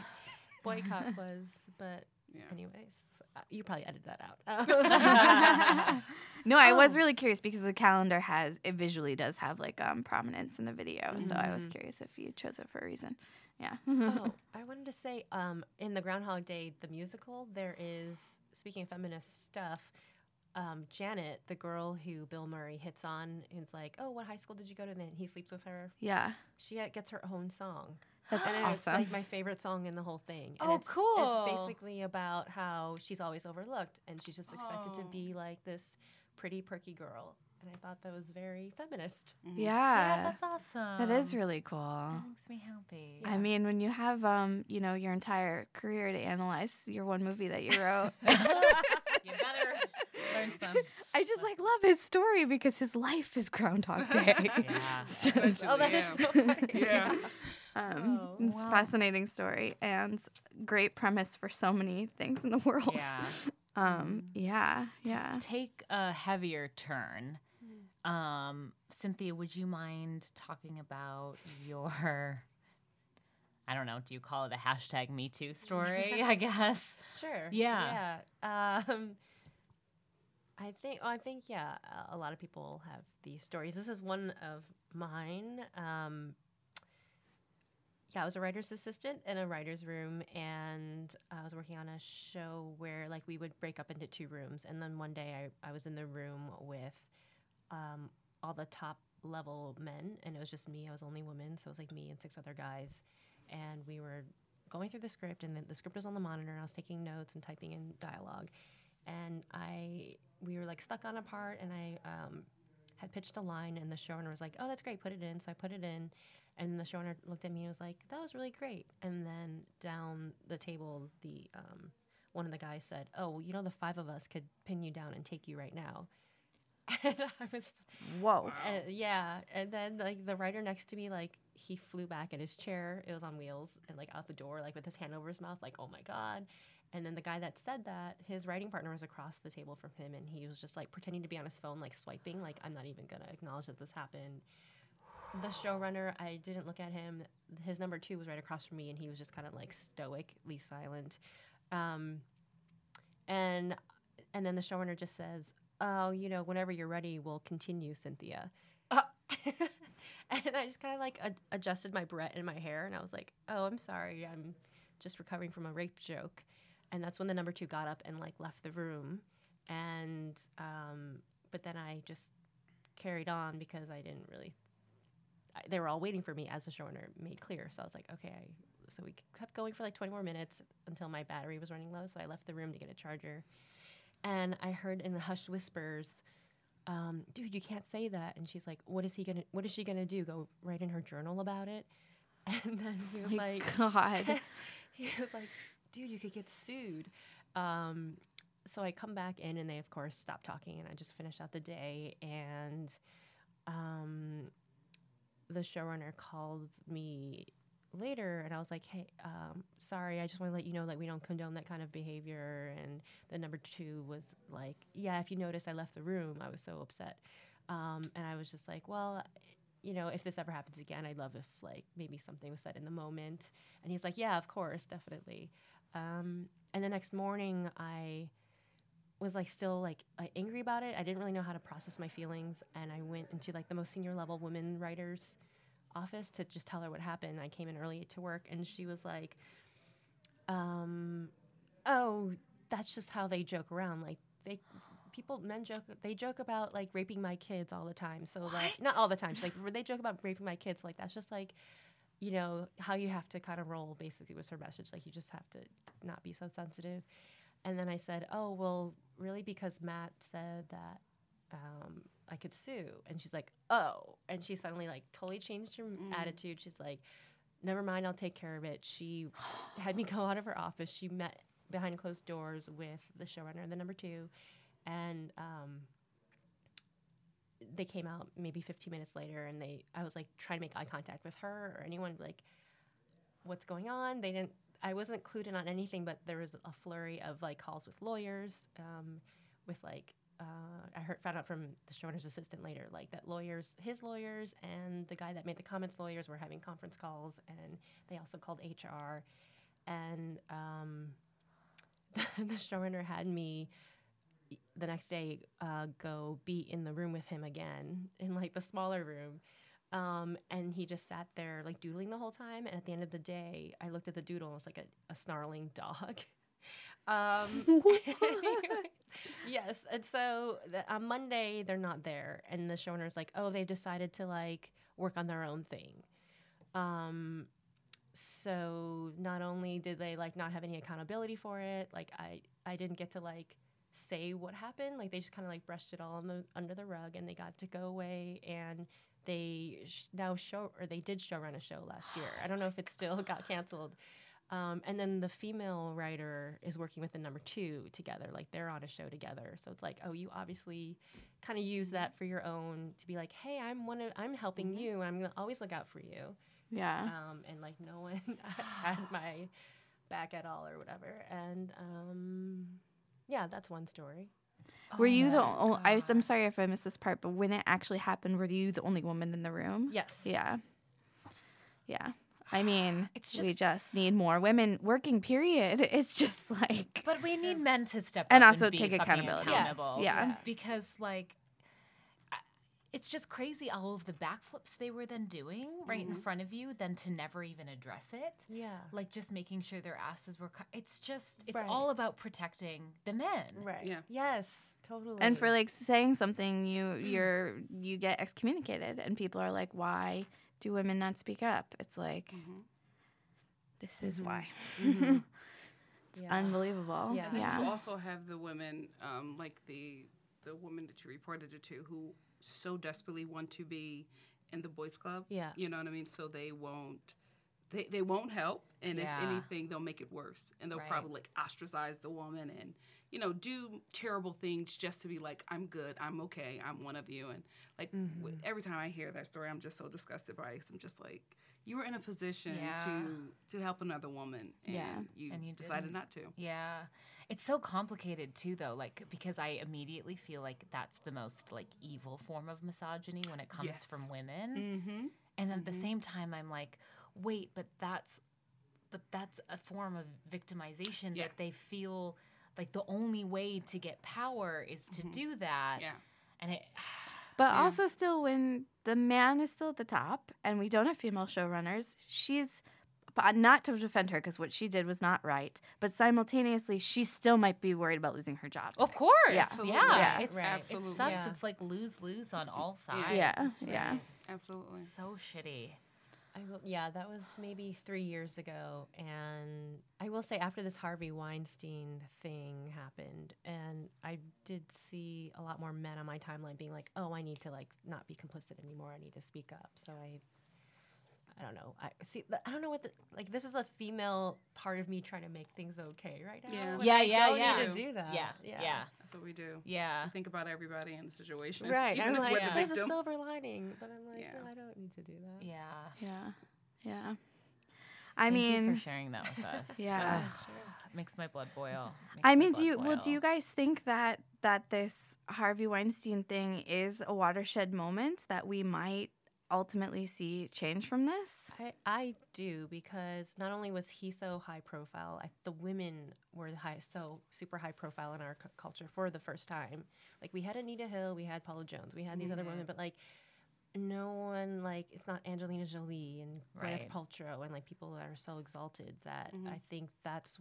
boycott was, but Yeah. anyways, uh, you probably edited that out. No, I was Oh. really curious because the calendar has it visually does have like um prominence in the video, so I was Mhm. curious if you chose it for a reason. Yeah. oh, I wanted to say, um, in the Groundhog Day the musical, there is speaking of feminist stuff. Um, Janet, the girl who Bill Murray hits on, is like, "Oh, what high school did you go to?" And then he sleeps with her. yeah. She uh, gets her own song. That's and it's awesome. like my favorite song in the whole thing. And Oh, it's, cool. It's basically about how she's always overlooked and she's just expected to Oh. be like this pretty perky girl. And I thought that was very feminist. yeah. that's awesome. That is really cool. That makes me happy. I mean, when you have um, you know, your entire career to analyze your one movie that you wrote. you better learn some. I just like love his story because his life is Groundhog Day. Yeah. Just- Oh, that is so funny. Yeah. Um, Oh, it's a fascinating story and great premise for so many things in the world. Yeah. Um, yeah, To yeah. take a heavier turn, um, Cynthia, would you mind talking about your? I don't know. Do you call it a hashtag Me Too story? I guess. Sure. Yeah. Yeah. Um, I think. Oh, I think. Yeah. A, a lot of people have these stories. This is one of mine. Um, yeah, I was a writer's assistant in a writer's room, and I was working on a show where like we would break up into two rooms, and then one day I, I was in the room with um, all the top level men, and it was just me. I was only woman, so it was like me and six other guys, and we were going through the script, and the, the script was on the monitor, and I was taking notes and typing in dialogue, and I we were like stuck on a part, and I um, had pitched a line, and the showrunner was like, "Oh, that's great, put it in." So I put it in, and the showrunner looked at me and was like, "That was really great." And then down the table, the um, one of the guys said, "Oh, well, you know, the five of us could pin you down and take you right now." And I was Whoa. uh, yeah, and then like the writer next to me, like he flew back in his chair. It was on wheels and like out the door, like with his hand over his mouth, like oh my god. And then the guy that said that, his writing partner was across the table from him, and he was just like pretending to be on his phone, like swiping, like I'm not even gonna acknowledge that this happened. The showrunner, I didn't look at him. His number two was right across from me, and he was just kind of like stoically silent. Um, and and then the showrunner just says, "Oh, you know, whenever you're ready, we'll continue, Cynthia." and I just kind of like ad- adjusted my Brett in my hair, and I was like, "Oh, I'm sorry, I'm just recovering from a rape joke." And that's when the number two got up and like left the room, and um, but then I just carried on because I didn't really. They were all waiting for me, as the showrunner made clear. So I was like, "Okay." I, so we kept going for like 20 more minutes until my battery was running low. So I left the room to get a charger and I heard in the hushed whispers, um, "Dude, you can't say that." And she's like, "What is he gonna? What is she gonna do? Go write in her journal about it?" And then he was My like, God. he was like, "Dude, you could get sued." Um, so I come back in, and they of course stop talking, and I just finish out the day. And um, the showrunner called me later and I was like, hey, um, sorry, I just want to let you know that we don't condone that kind of behavior. And the number two was like, yeah, if you notice, I left the room. I was so upset. Um, and I was just like, well, you know, if this ever happens again, I'd love if like maybe something was said in the moment. And he's like, yeah, of course, definitely. Um, and the next morning, I was like still like uh, angry about it. I didn't really know how to process my feelings, and I went into like the most senior level women writers office to just tell her what happened. I came in early to work, and she was like, um, "Oh, that's just how they joke around. Like they." People, men joke. They joke about like raping my kids all the time. So like, not all the time. She's like they joke about raping my kids. Like that's just like, you know, how you have to kind of roll. Basically, was her message. Like you just have to not be so sensitive. And then I said, "Oh, well, really? Because Matt said that um, I could sue." And she's like, "Oh!" And she suddenly like totally changed her Mm. attitude. She's like, "Never mind, I'll take care of it." She had me go out of her office. She met behind closed doors with the showrunner and the number two, and um, they came out maybe 15 minutes later, and they I was like trying to make eye contact with her or anyone like, "What's going on?" They didn't. I wasn't clued in on anything, but there was a flurry of like calls with lawyers, um, with like uh, I heard found out from the showrunner's assistant later, like that lawyers, his lawyers, and the guy that made the comments lawyers were having conference calls, and they also called HR, and um, the showrunner had me the next day uh, go be in the room with him again in like the smaller room. Um, and he just sat there like doodling the whole time. And at the end of the day, I looked at the doodle and it was like a, a snarling dog. um, yes. And so the, on Monday, they're not there. And the showrunner's like, oh, they've decided to like work on their own thing. Um, so not only did they like not have any accountability for it, like I, I didn't get to like say what happened. Like they just kind of like brushed it all on the, under the rug and they got to go away and they sh- now show or they did show run a show last year. I don't know if it still got canceled. Um, and then the female writer is working with the number two together, like they're on a show together. So it's like, oh, you obviously kind of use that for your own to be like, hey, I'm one of, I'm helping you, and I'm gonna always look out for you. Yeah. Um, and like no one had my back at all or whatever. And um, yeah, that's one story. Oh, were you the? O- I was, I'm sorry if I missed this part, but when it actually happened, were you the only woman in the room? Yes. Yeah. Yeah. I mean, It's we just- just need more women working. Period. It's just like, But we need men to step up. And up also be take accountability. Yes. Yeah. Yeah. Because like it's just crazy all of the backflips they were then doing right in Mhm. front of you than to never even address it. Yeah. Like just making sure their asses were co- it's just it's Right. all about protecting the men. Right. Yeah. Yes. Totally. and for like saying something, you you're you get excommunicated, and people are like, why do women not speak up? It's like, this is Mhm. why. Mhm. it's Yeah. unbelievable. Yeah. Yeah. you also have the women, um, like the the woman that you reported it to, who so desperately want to be in the boys' club. Yeah. You know what I mean? So they won't. They, they won't help, and Yeah. if anything, they'll make it worse, and they'll Right. probably like ostracize the woman, and you know, do terrible things just to be like, I'm good, I'm okay, I'm one of you, and like mm-hmm. w- every time I hear that story, I'm just so disgusted by it. I'm just like, you were in a position Yeah. to to help another woman, and Yeah. you, And you decided didn't. not to. Yeah. It's so complicated too though, like because I immediately feel like that's the most like evil form of misogyny when it comes Yes. from women. Mm-hmm. And then at the Mhm. same time I'm like, wait, but that's but that's a form of victimization Yeah. that they feel like the only way to get power is to Mhm. do that. Yeah. And it But Yeah. also, still, when the man is still at the top and we don't have female showrunners, she's not to defend her because what she did was not right. But simultaneously, she still might be worried about losing her job. Of course. Yeah. Yeah. Yeah. It's, Right. It sucks. Yeah. It's like lose lose on all sides. Yeah. Yeah. Absolutely. So shitty. I will, yeah, that was maybe three years ago, and I will say after this Harvey Weinstein thing happened, and I did see a lot more men on my timeline being like, "Oh, I need to like not be complicit anymore. I need to speak up." So I, I don't know. I see. I don't know what the like. This is a female part of me trying to make things okay right now. Yeah. and Yeah, I yeah, don't yeah. Need to do that. Yeah. Yeah. That's what we do. Yeah. We think about everybody in the situation. Right. Even I'm if like, we're Yeah. the there's a silver lining, but I'm like, Yeah. no, I don't need to do that. Yeah. Yeah. Yeah. I Thank you mean, for sharing that with us. Yeah. Ugh, makes my blood boil. Makes I mean, do you well? Do you guys think that that this Harvey Weinstein thing is a watershed moment that we might ultimately see change from this? I, I do because not only was he so high profile, I, the women were high, so super high profile in our cu- culture for the first time. Like we had Anita Hill, we had Paula Jones, we had these other women, but like no one like it's not Angelina Jolie and Right. Gwyneth Paltrow and like people that are so exalted that Mhm. I think that's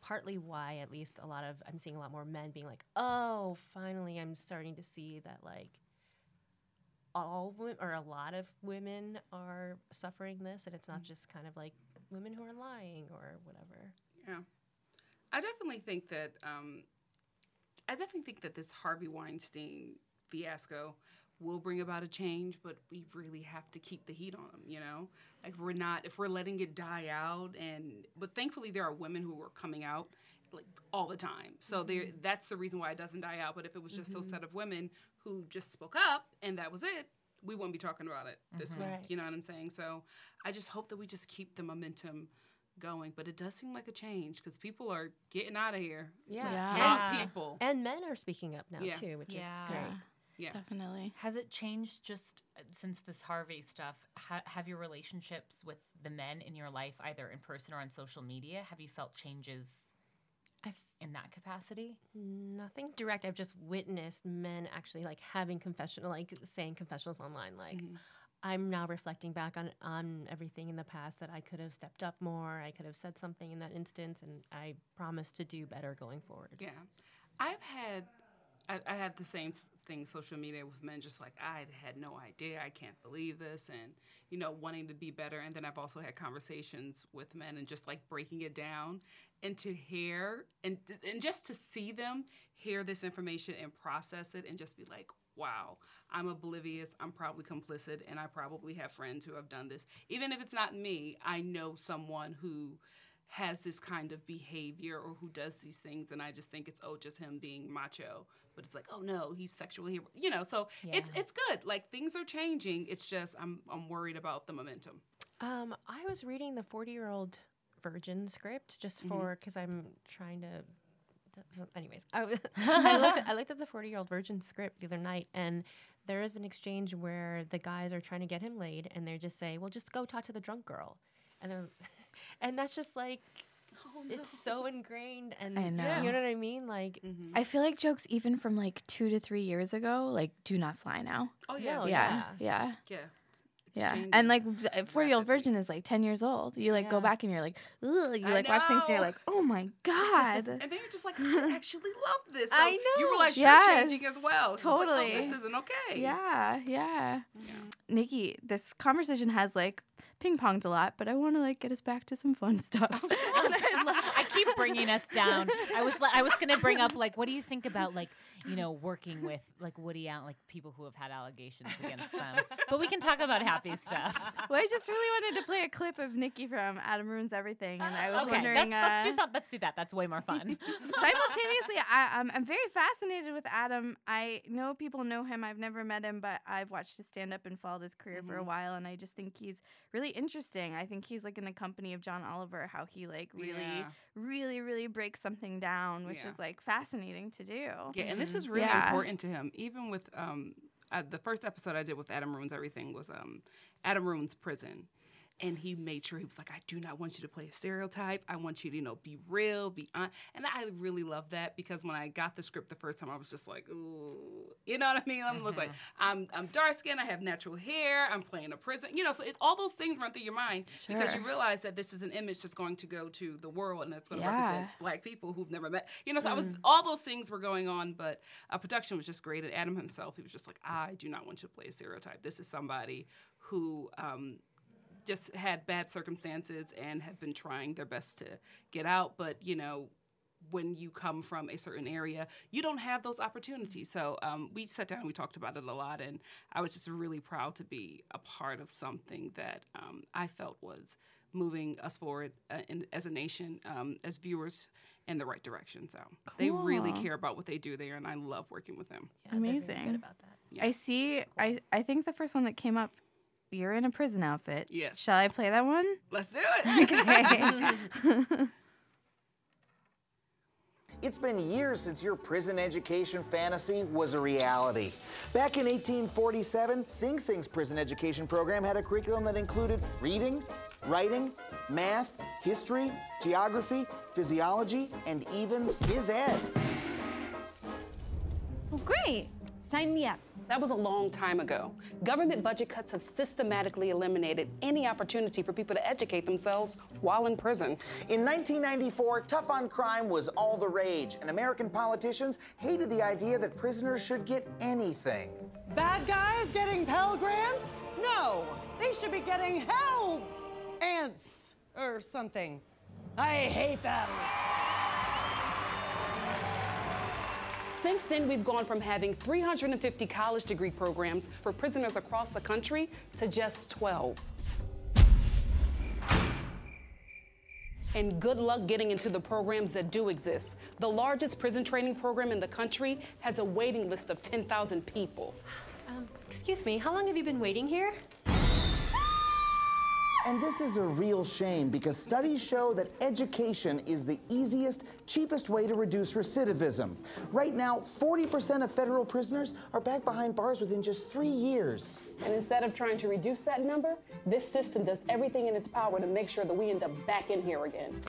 partly why at least a lot of I'm seeing a lot more men being like, oh, finally I'm starting to see that like all wo- or a lot of women are suffering this, and it's not just kind of like women who are lying or whatever. Yeah, I definitely think that. Um, I definitely think that this Harvey Weinstein fiasco will bring about a change, but we really have to keep the heat on them. You know, like we're not if we're letting it die out, and but thankfully there are women who are coming out like all the time. So there, that's the reason why it doesn't die out. But if it was just those set of women who just spoke up and that was it, we wouldn't be talking about it this week. Right. You know what I'm saying? So I just hope that we just keep the momentum going. But it does seem like a change because people are getting out of here. Yeah. Yeah. Top Yeah. people. And men are speaking up now Yeah. too, which Yeah. is great. Yeah. Definitely. Has it changed just uh, since this Harvey stuff? Ha- have your relationships with the men in your life, either in person or on social media, have you felt changes I've- in that capacity? Nothing direct. I've just witnessed men actually like having confessional, like saying confessionals online. Like, Mhm. I'm now reflecting back on on everything in the past that I could have stepped up more. I could have said something in that instance, and I promise to do better going forward. Yeah. I've had, I, I had the same thing social media with men, just like I had no idea. I can't believe this. And, you know, wanting to be better. And then I've also had conversations with men and just like breaking it down and to hear and, and just to see them hear this information and process it and just be like, wow, I'm oblivious. I'm probably complicit. And I probably have friends who have done this. Even if it's not me, I know someone who has this kind of behavior or who does these things and I just think it's oh just him being macho but it's like oh no he's sexually you know so it's Yeah. it's good like things are changing it's just I'm I'm worried about the momentum Um, I was reading the 40 year old virgin script just Mhm. for because I'm trying to. Anyways, I, w- I, looked, I looked at the 40 year old virgin script the other night, and there is an exchange where the guys are trying to get him laid, and they just say, "Well, just go talk to the drunk girl," and then, and that's just like. It's so ingrained, and I know. you know what I mean. Like, mm-hmm. I feel like jokes even from like two to three years ago, like do not fly now. oh yeah No, yeah, yeah. yeah, yeah yeah. changing And like uh, four year old virgin is like ten years old. You like go back and you're like, Ugh, you I like watch things and you're like, oh my god. and then you're just like I actually love this So I you realize Yes, you're changing as well It's just like, oh, totally. this isn't okay yeah, yeah. Yeah. Nikki, this conversation has like ping ponged a lot, but I want to like get us back to some fun stuff. Oh, I keep bringing us down. I was I was gonna bring up like, what do you think about like you know working with like Woody Allen, like people who have had allegations against them? But we can talk about happy stuff. well, I just really wanted to play a clip of Nikki from Adam Ruins Everything, and I was okay, wondering. let's, let's uh, do that. Let's do that. That's way more fun. simultaneously I, I'm, I'm very fascinated with adam i know people know him i've never met him but i've watched his stand-up and followed his career for a while and i just think he's really interesting i think he's like in the company of john oliver how he like really Yeah. Really really breaks something down which Yeah. is like fascinating to do Yeah, and this is really Yeah. important to him. Even with um, uh, the first episode I did with Adam Ruins Everything was um, Adam Ruins Prison. And he made sure he was like, I do not want you to play a stereotype. I want you to, you know, be real, be on. And I really love that because when I got the script the first time, I was just like, ooh, you know what I mean? I'm Mm-hmm. like, I'm, I'm dark skinned, I have natural hair, I'm playing a prison, you know. So it, all those things run through your mind because you realize that this is an image that's going to go to the world and that's going to Yeah. represent black people who've never met. You know, so I was Mm. all those things were going on, but uh, production was just great. And Adam himself, he was just like, I do not want you to play a stereotype. This is somebody who um, just had bad circumstances and have been trying their best to get out, but you know. When you come from a certain area, you don't have those opportunities. So um, we sat down, and we talked about it a lot, and I was just really proud to be a part of something that um, I felt was moving us forward uh, in, as a nation, um, as viewers, in the right direction. So they really care about what they do there, and I love working with them. yeah, they're very Amazing. good about that. Yeah. i see I, I think the first one that came up you're in a prison outfit Yes. shall i play that one Let's do it. okay It's been years since your prison education fantasy was a reality. Back in 1847, Sing Sing's prison education program had a curriculum that included reading, writing, math, history, geography, physiology, and even phys ed. Well, great. Sign me up. That was a long time ago. Government budget cuts have systematically eliminated any opportunity for people to educate themselves while in prison. In 1994, tough on crime was all the rage, and American politicians hated the idea that prisoners should get anything. Bad guys getting Pell Grants? No, they should be getting Hell Ants or something. I hate them. Since then, we've gone from having 350 college degree programs for prisoners across the country to just 12. And good luck getting into the programs that do exist. The largest prison training program in the country has a waiting list of 10,000 people. Um, excuse me, how long have you been waiting here? And this is a real shame because studies show that education is the easiest, cheapest way to reduce recidivism. Right now, 40% of federal prisoners are back behind bars within just three years. And instead of trying to reduce that number, this system does everything in its power to make sure that we end up back in here again.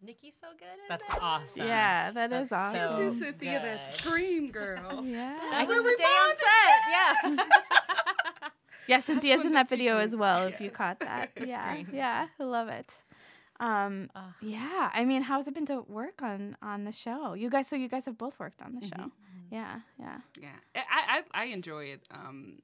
Nikki's so good at That's awesome. Yeah, that is That's awesome. so to Cynthia that scream, girl. Yeah. That was the day on set. Yes. Yeah, Cynthia's in that video as well, if you caught that. yeah, yeah, I love it. Um, Ugh. yeah, I mean, how's it been to work on on the show? You guys, so you guys have both worked on the Mm-hmm. show. Yeah, yeah. Yeah, I, I I enjoy it. Um,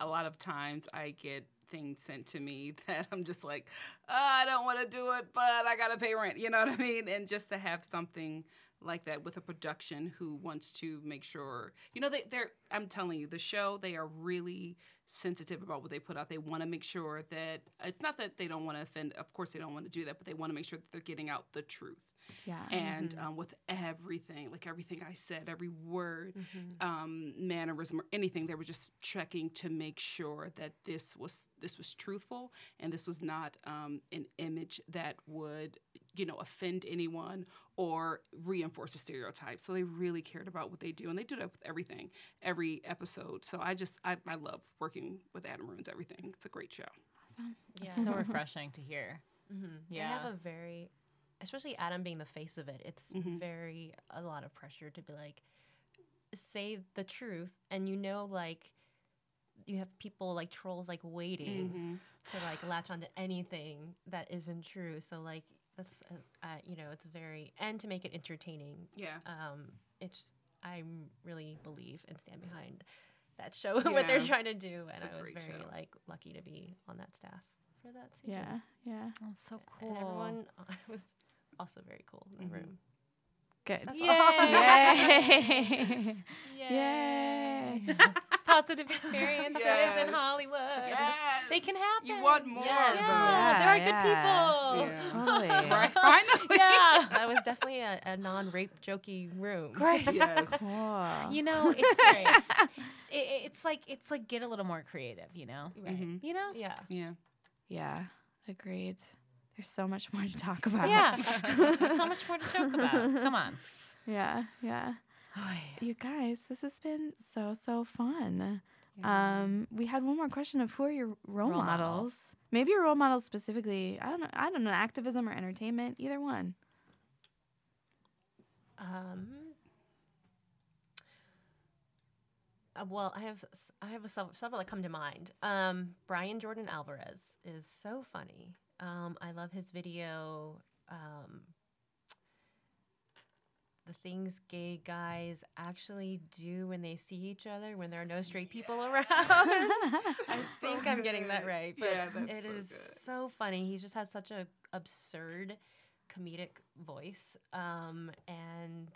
a lot of times I get things sent to me that I'm just like, "Uh, I don't want to do it, but I gotta pay rent. You know what I mean? And just to have something like that with a production who wants to make sure, you know, they, they're. I'm telling you, the show they are really sensitive about what they put out. They want to make sure that it's not that they don't want to offend. Of course, they don't want to do that, but they want to make sure that they're getting out the truth. Yeah. And um, with everything, like everything I said, every word, Mm-hmm. um, mannerism, or anything, they were just checking to make sure that this was this was truthful and this was not um, an image that would, you know, offend anyone or reinforce a stereotype. So they really cared about what they do, and they do that with everything, every episode. So I just I, I love working with Adam Ruins everything. It's a great show. Awesome. Yeah. It's so refreshing to hear. Mm-hmm. Yeah. They have a very, especially Adam being the face of it, it's Mhm. very, a lot of pressure to be like, say the truth. And you know, like, you have people like trolls like waiting Mhm. to like latch onto anything that isn't true. So, like, that's, uh, uh, you know, it's very, and to make it entertaining. Yeah. Um, it's, I really believe and stand behind that show, and what they're trying to do. And I was very show. like lucky to be on that staff for that season. Yeah, yeah. That's so cool. And everyone was also very cool in the Mhm. room. Good. That's Yay! all. Yay! Yay. Positive experiences Yes. in Hollywood. Yes. They can happen. You want more Yes. of. Yeah, there are Yeah, good people. Yeah. Totally. Right, finally. Yeah. That was definitely a, a non-rape jokey room. Great. Yes. Cool. You know, it's it's, it, it's like it's like get a little more creative. You know. Right. Mhm. You know. Yeah. Yeah. Yeah, agreed. There's so much more to talk about. Yeah. so much more to joke about. Come on. Yeah, yeah. You guys, this has been so so fun. Um, we had one more question of who are your role, Role models? models. Maybe your role models specifically. I don't know. I don't know. Activism or entertainment, either one. Um. uh, well, I have s- I have a several, several that come to mind. Um, Brian Jordan Alvarez is so funny. Um, I love his video. Um, the things gay guys actually do when they see each other when there are no straight people around. I think I'm getting that right, but Yeah, it so is good. so funny. He just has such a absurd comedic voice, um, and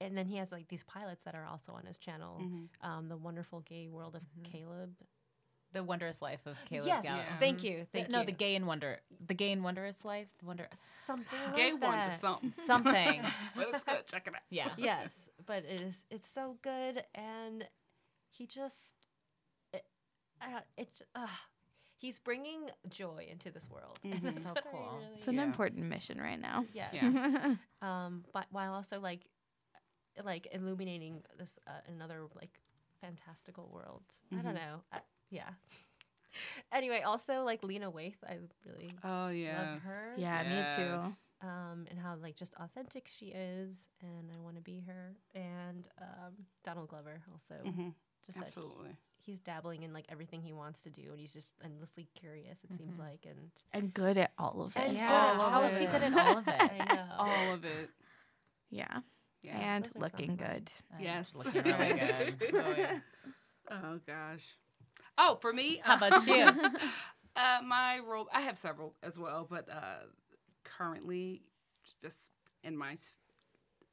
and then he has like these pilots that are also on his channel. Mhm. Um, the wonderful gay world of Caleb. The wondrous life of Caleb. yes, Gallo. thank you. The- Thank no, you. the gay and wonder, the gay and wondrous life, the wonder, something Gay like one to that. something. something. but it's good. Check it out. yeah. yes, but it is it's so good, and he just it, I don't, it j- uh, he's bringing joy into this world. And Mhm. that's So cool. really- It's an important mission right now. Yes. Yeah. um, but while also like, like illuminating this uh, another like fantastical world. I don't Mhm. know. I, yeah. anyway, also like Lena Waithe, I really Oh, yeah love her. Yeah, me too. Um, and how like just authentic she is, and I want to be her. And um, Donald Glover also. Mhm. Just that he- Absolutely. he's dabbling in like everything he wants to do, and he's just endlessly curious. It seems Mm-hmm. like, and and good at all of it. Yeah, all of how is he good at all of it? I know. All of it. Yeah. Yeah. And looking some good. And Yes. looking really good. oh, yeah. oh gosh. Oh, for me, How about you? uh, my role, I have several as well, but uh, currently, just in my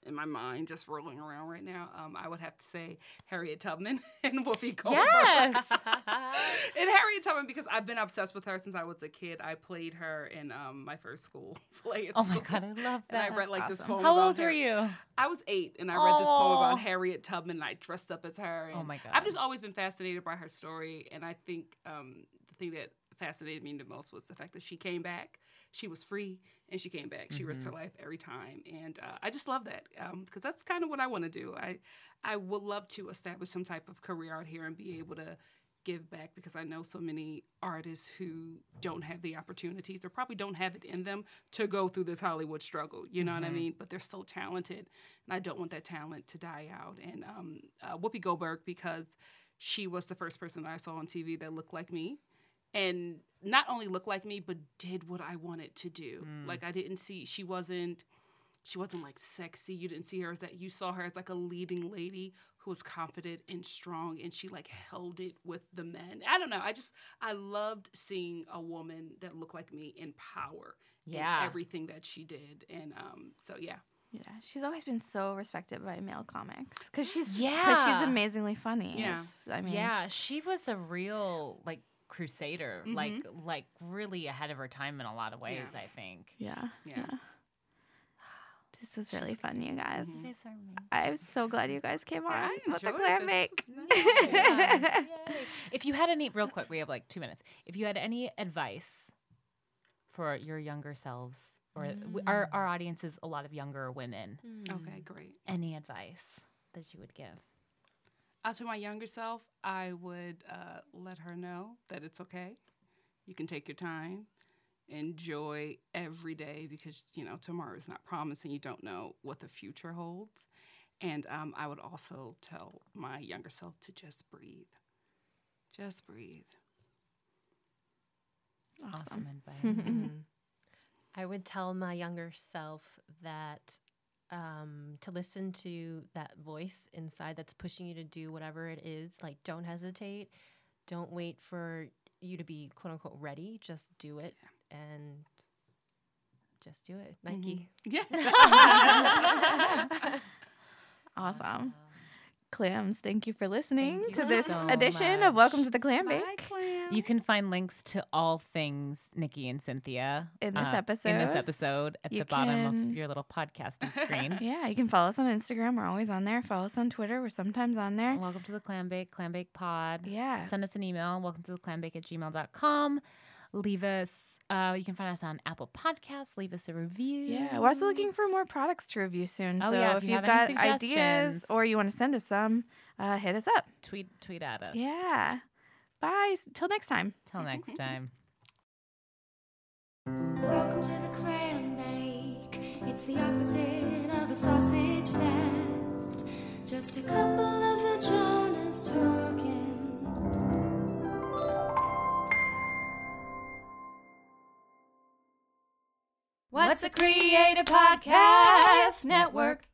in my mind, just rolling around right now, um, I would have to say Harriet Tubman and Whoopi Goldberg. Yes. and Harriet Tubman because I've been obsessed with her since I was a kid. I played her in um, my first school play. Oh my god, I love that. And I read like this poem. How old were you? I was eight, and I read this poem about Harriet Tubman, and I dressed up as her. Oh my God. I've just always been fascinated by her story, and I think um, the thing that fascinated me the most was the fact that she came back. She was free, and she came back. She risked her Mhm. life every time, and uh, I just love that because that's kind of what I want to do. I I would love to establish some type of career out here and be able to give back because I know so many artists who don't have the opportunities or probably don't have it in them to go through this Hollywood struggle. You know what I Mhm. mean? But they're so talented, and I don't want that talent to die out. And um, uh, Whoopi Goldberg because she was the first person that I saw on TV that looked like me. And not only looked like me, but did what I wanted to do. Mm. Like I didn't see she wasn't she wasn't like sexy. You didn't see her as that. You saw her as like a leading lady who was confident and strong, and she like held it with the men. I don't know. I just I loved seeing a woman that looked like me in power. Yeah. in everything that she did, and um, so yeah. Yeah, she's always been so respected by male comics because she's because Yeah. she's amazingly funny. Yeah. I mean, yeah, she was a real like crusader, like Mhm. like really ahead of her time in a lot of ways. Yeah. I think. yeah, Yeah. yeah. This was really fun, you guys. Mhm. These are amazing. I'm so glad you guys came on I with the clam this. bake. This. If you had any, real quick, we have like two minutes. If you had any advice for your younger selves, or w our our audience is a lot of younger women, Okay, great. any advice that you would give? Uh, to my younger self, I would uh, let her know that it's okay. You can take your time, enjoy every day because you know tomorrow is not promised, and you don't know what the future holds. And um, I would also tell my younger self to just breathe, just breathe. Awesome, advice. Mhm. I would tell my younger self that um, to listen to that voice inside that's pushing you to do whatever it is. Like, don't hesitate. Don't wait for you to be quote unquote ready. Just do it and just do it. Nike. Yeah. Awesome. Clams, thank you for listening Thank to this so edition of Welcome to the Clam Bye, Bake. clam. You can find links to all things Nikki and Cynthia In this uh, In this episode. episode at You the bottom can- of your little podcasting screen. Yeah, you can follow us on Instagram. We're always on there. Follow us on Twitter. We're sometimes on there. Welcome to the Clam Bake, Clam Bake Pod. Yeah. Send us an email, welcome to the clambake at gmail.com. Leave us, uh, you can find us on Apple Podcasts. Leave us a review. Yeah, we're also looking for more products to review soon. Oh, so yeah, if, if you you've have got ideas or you want to send us some, uh, hit us up. Tweet, tweet at us. Yeah. Bye. Till next time. Till next time. Welcome to the clam bake. It's the opposite of a sausage fest. Just a couple of vaginas talking. What's a Creative Podcast Network?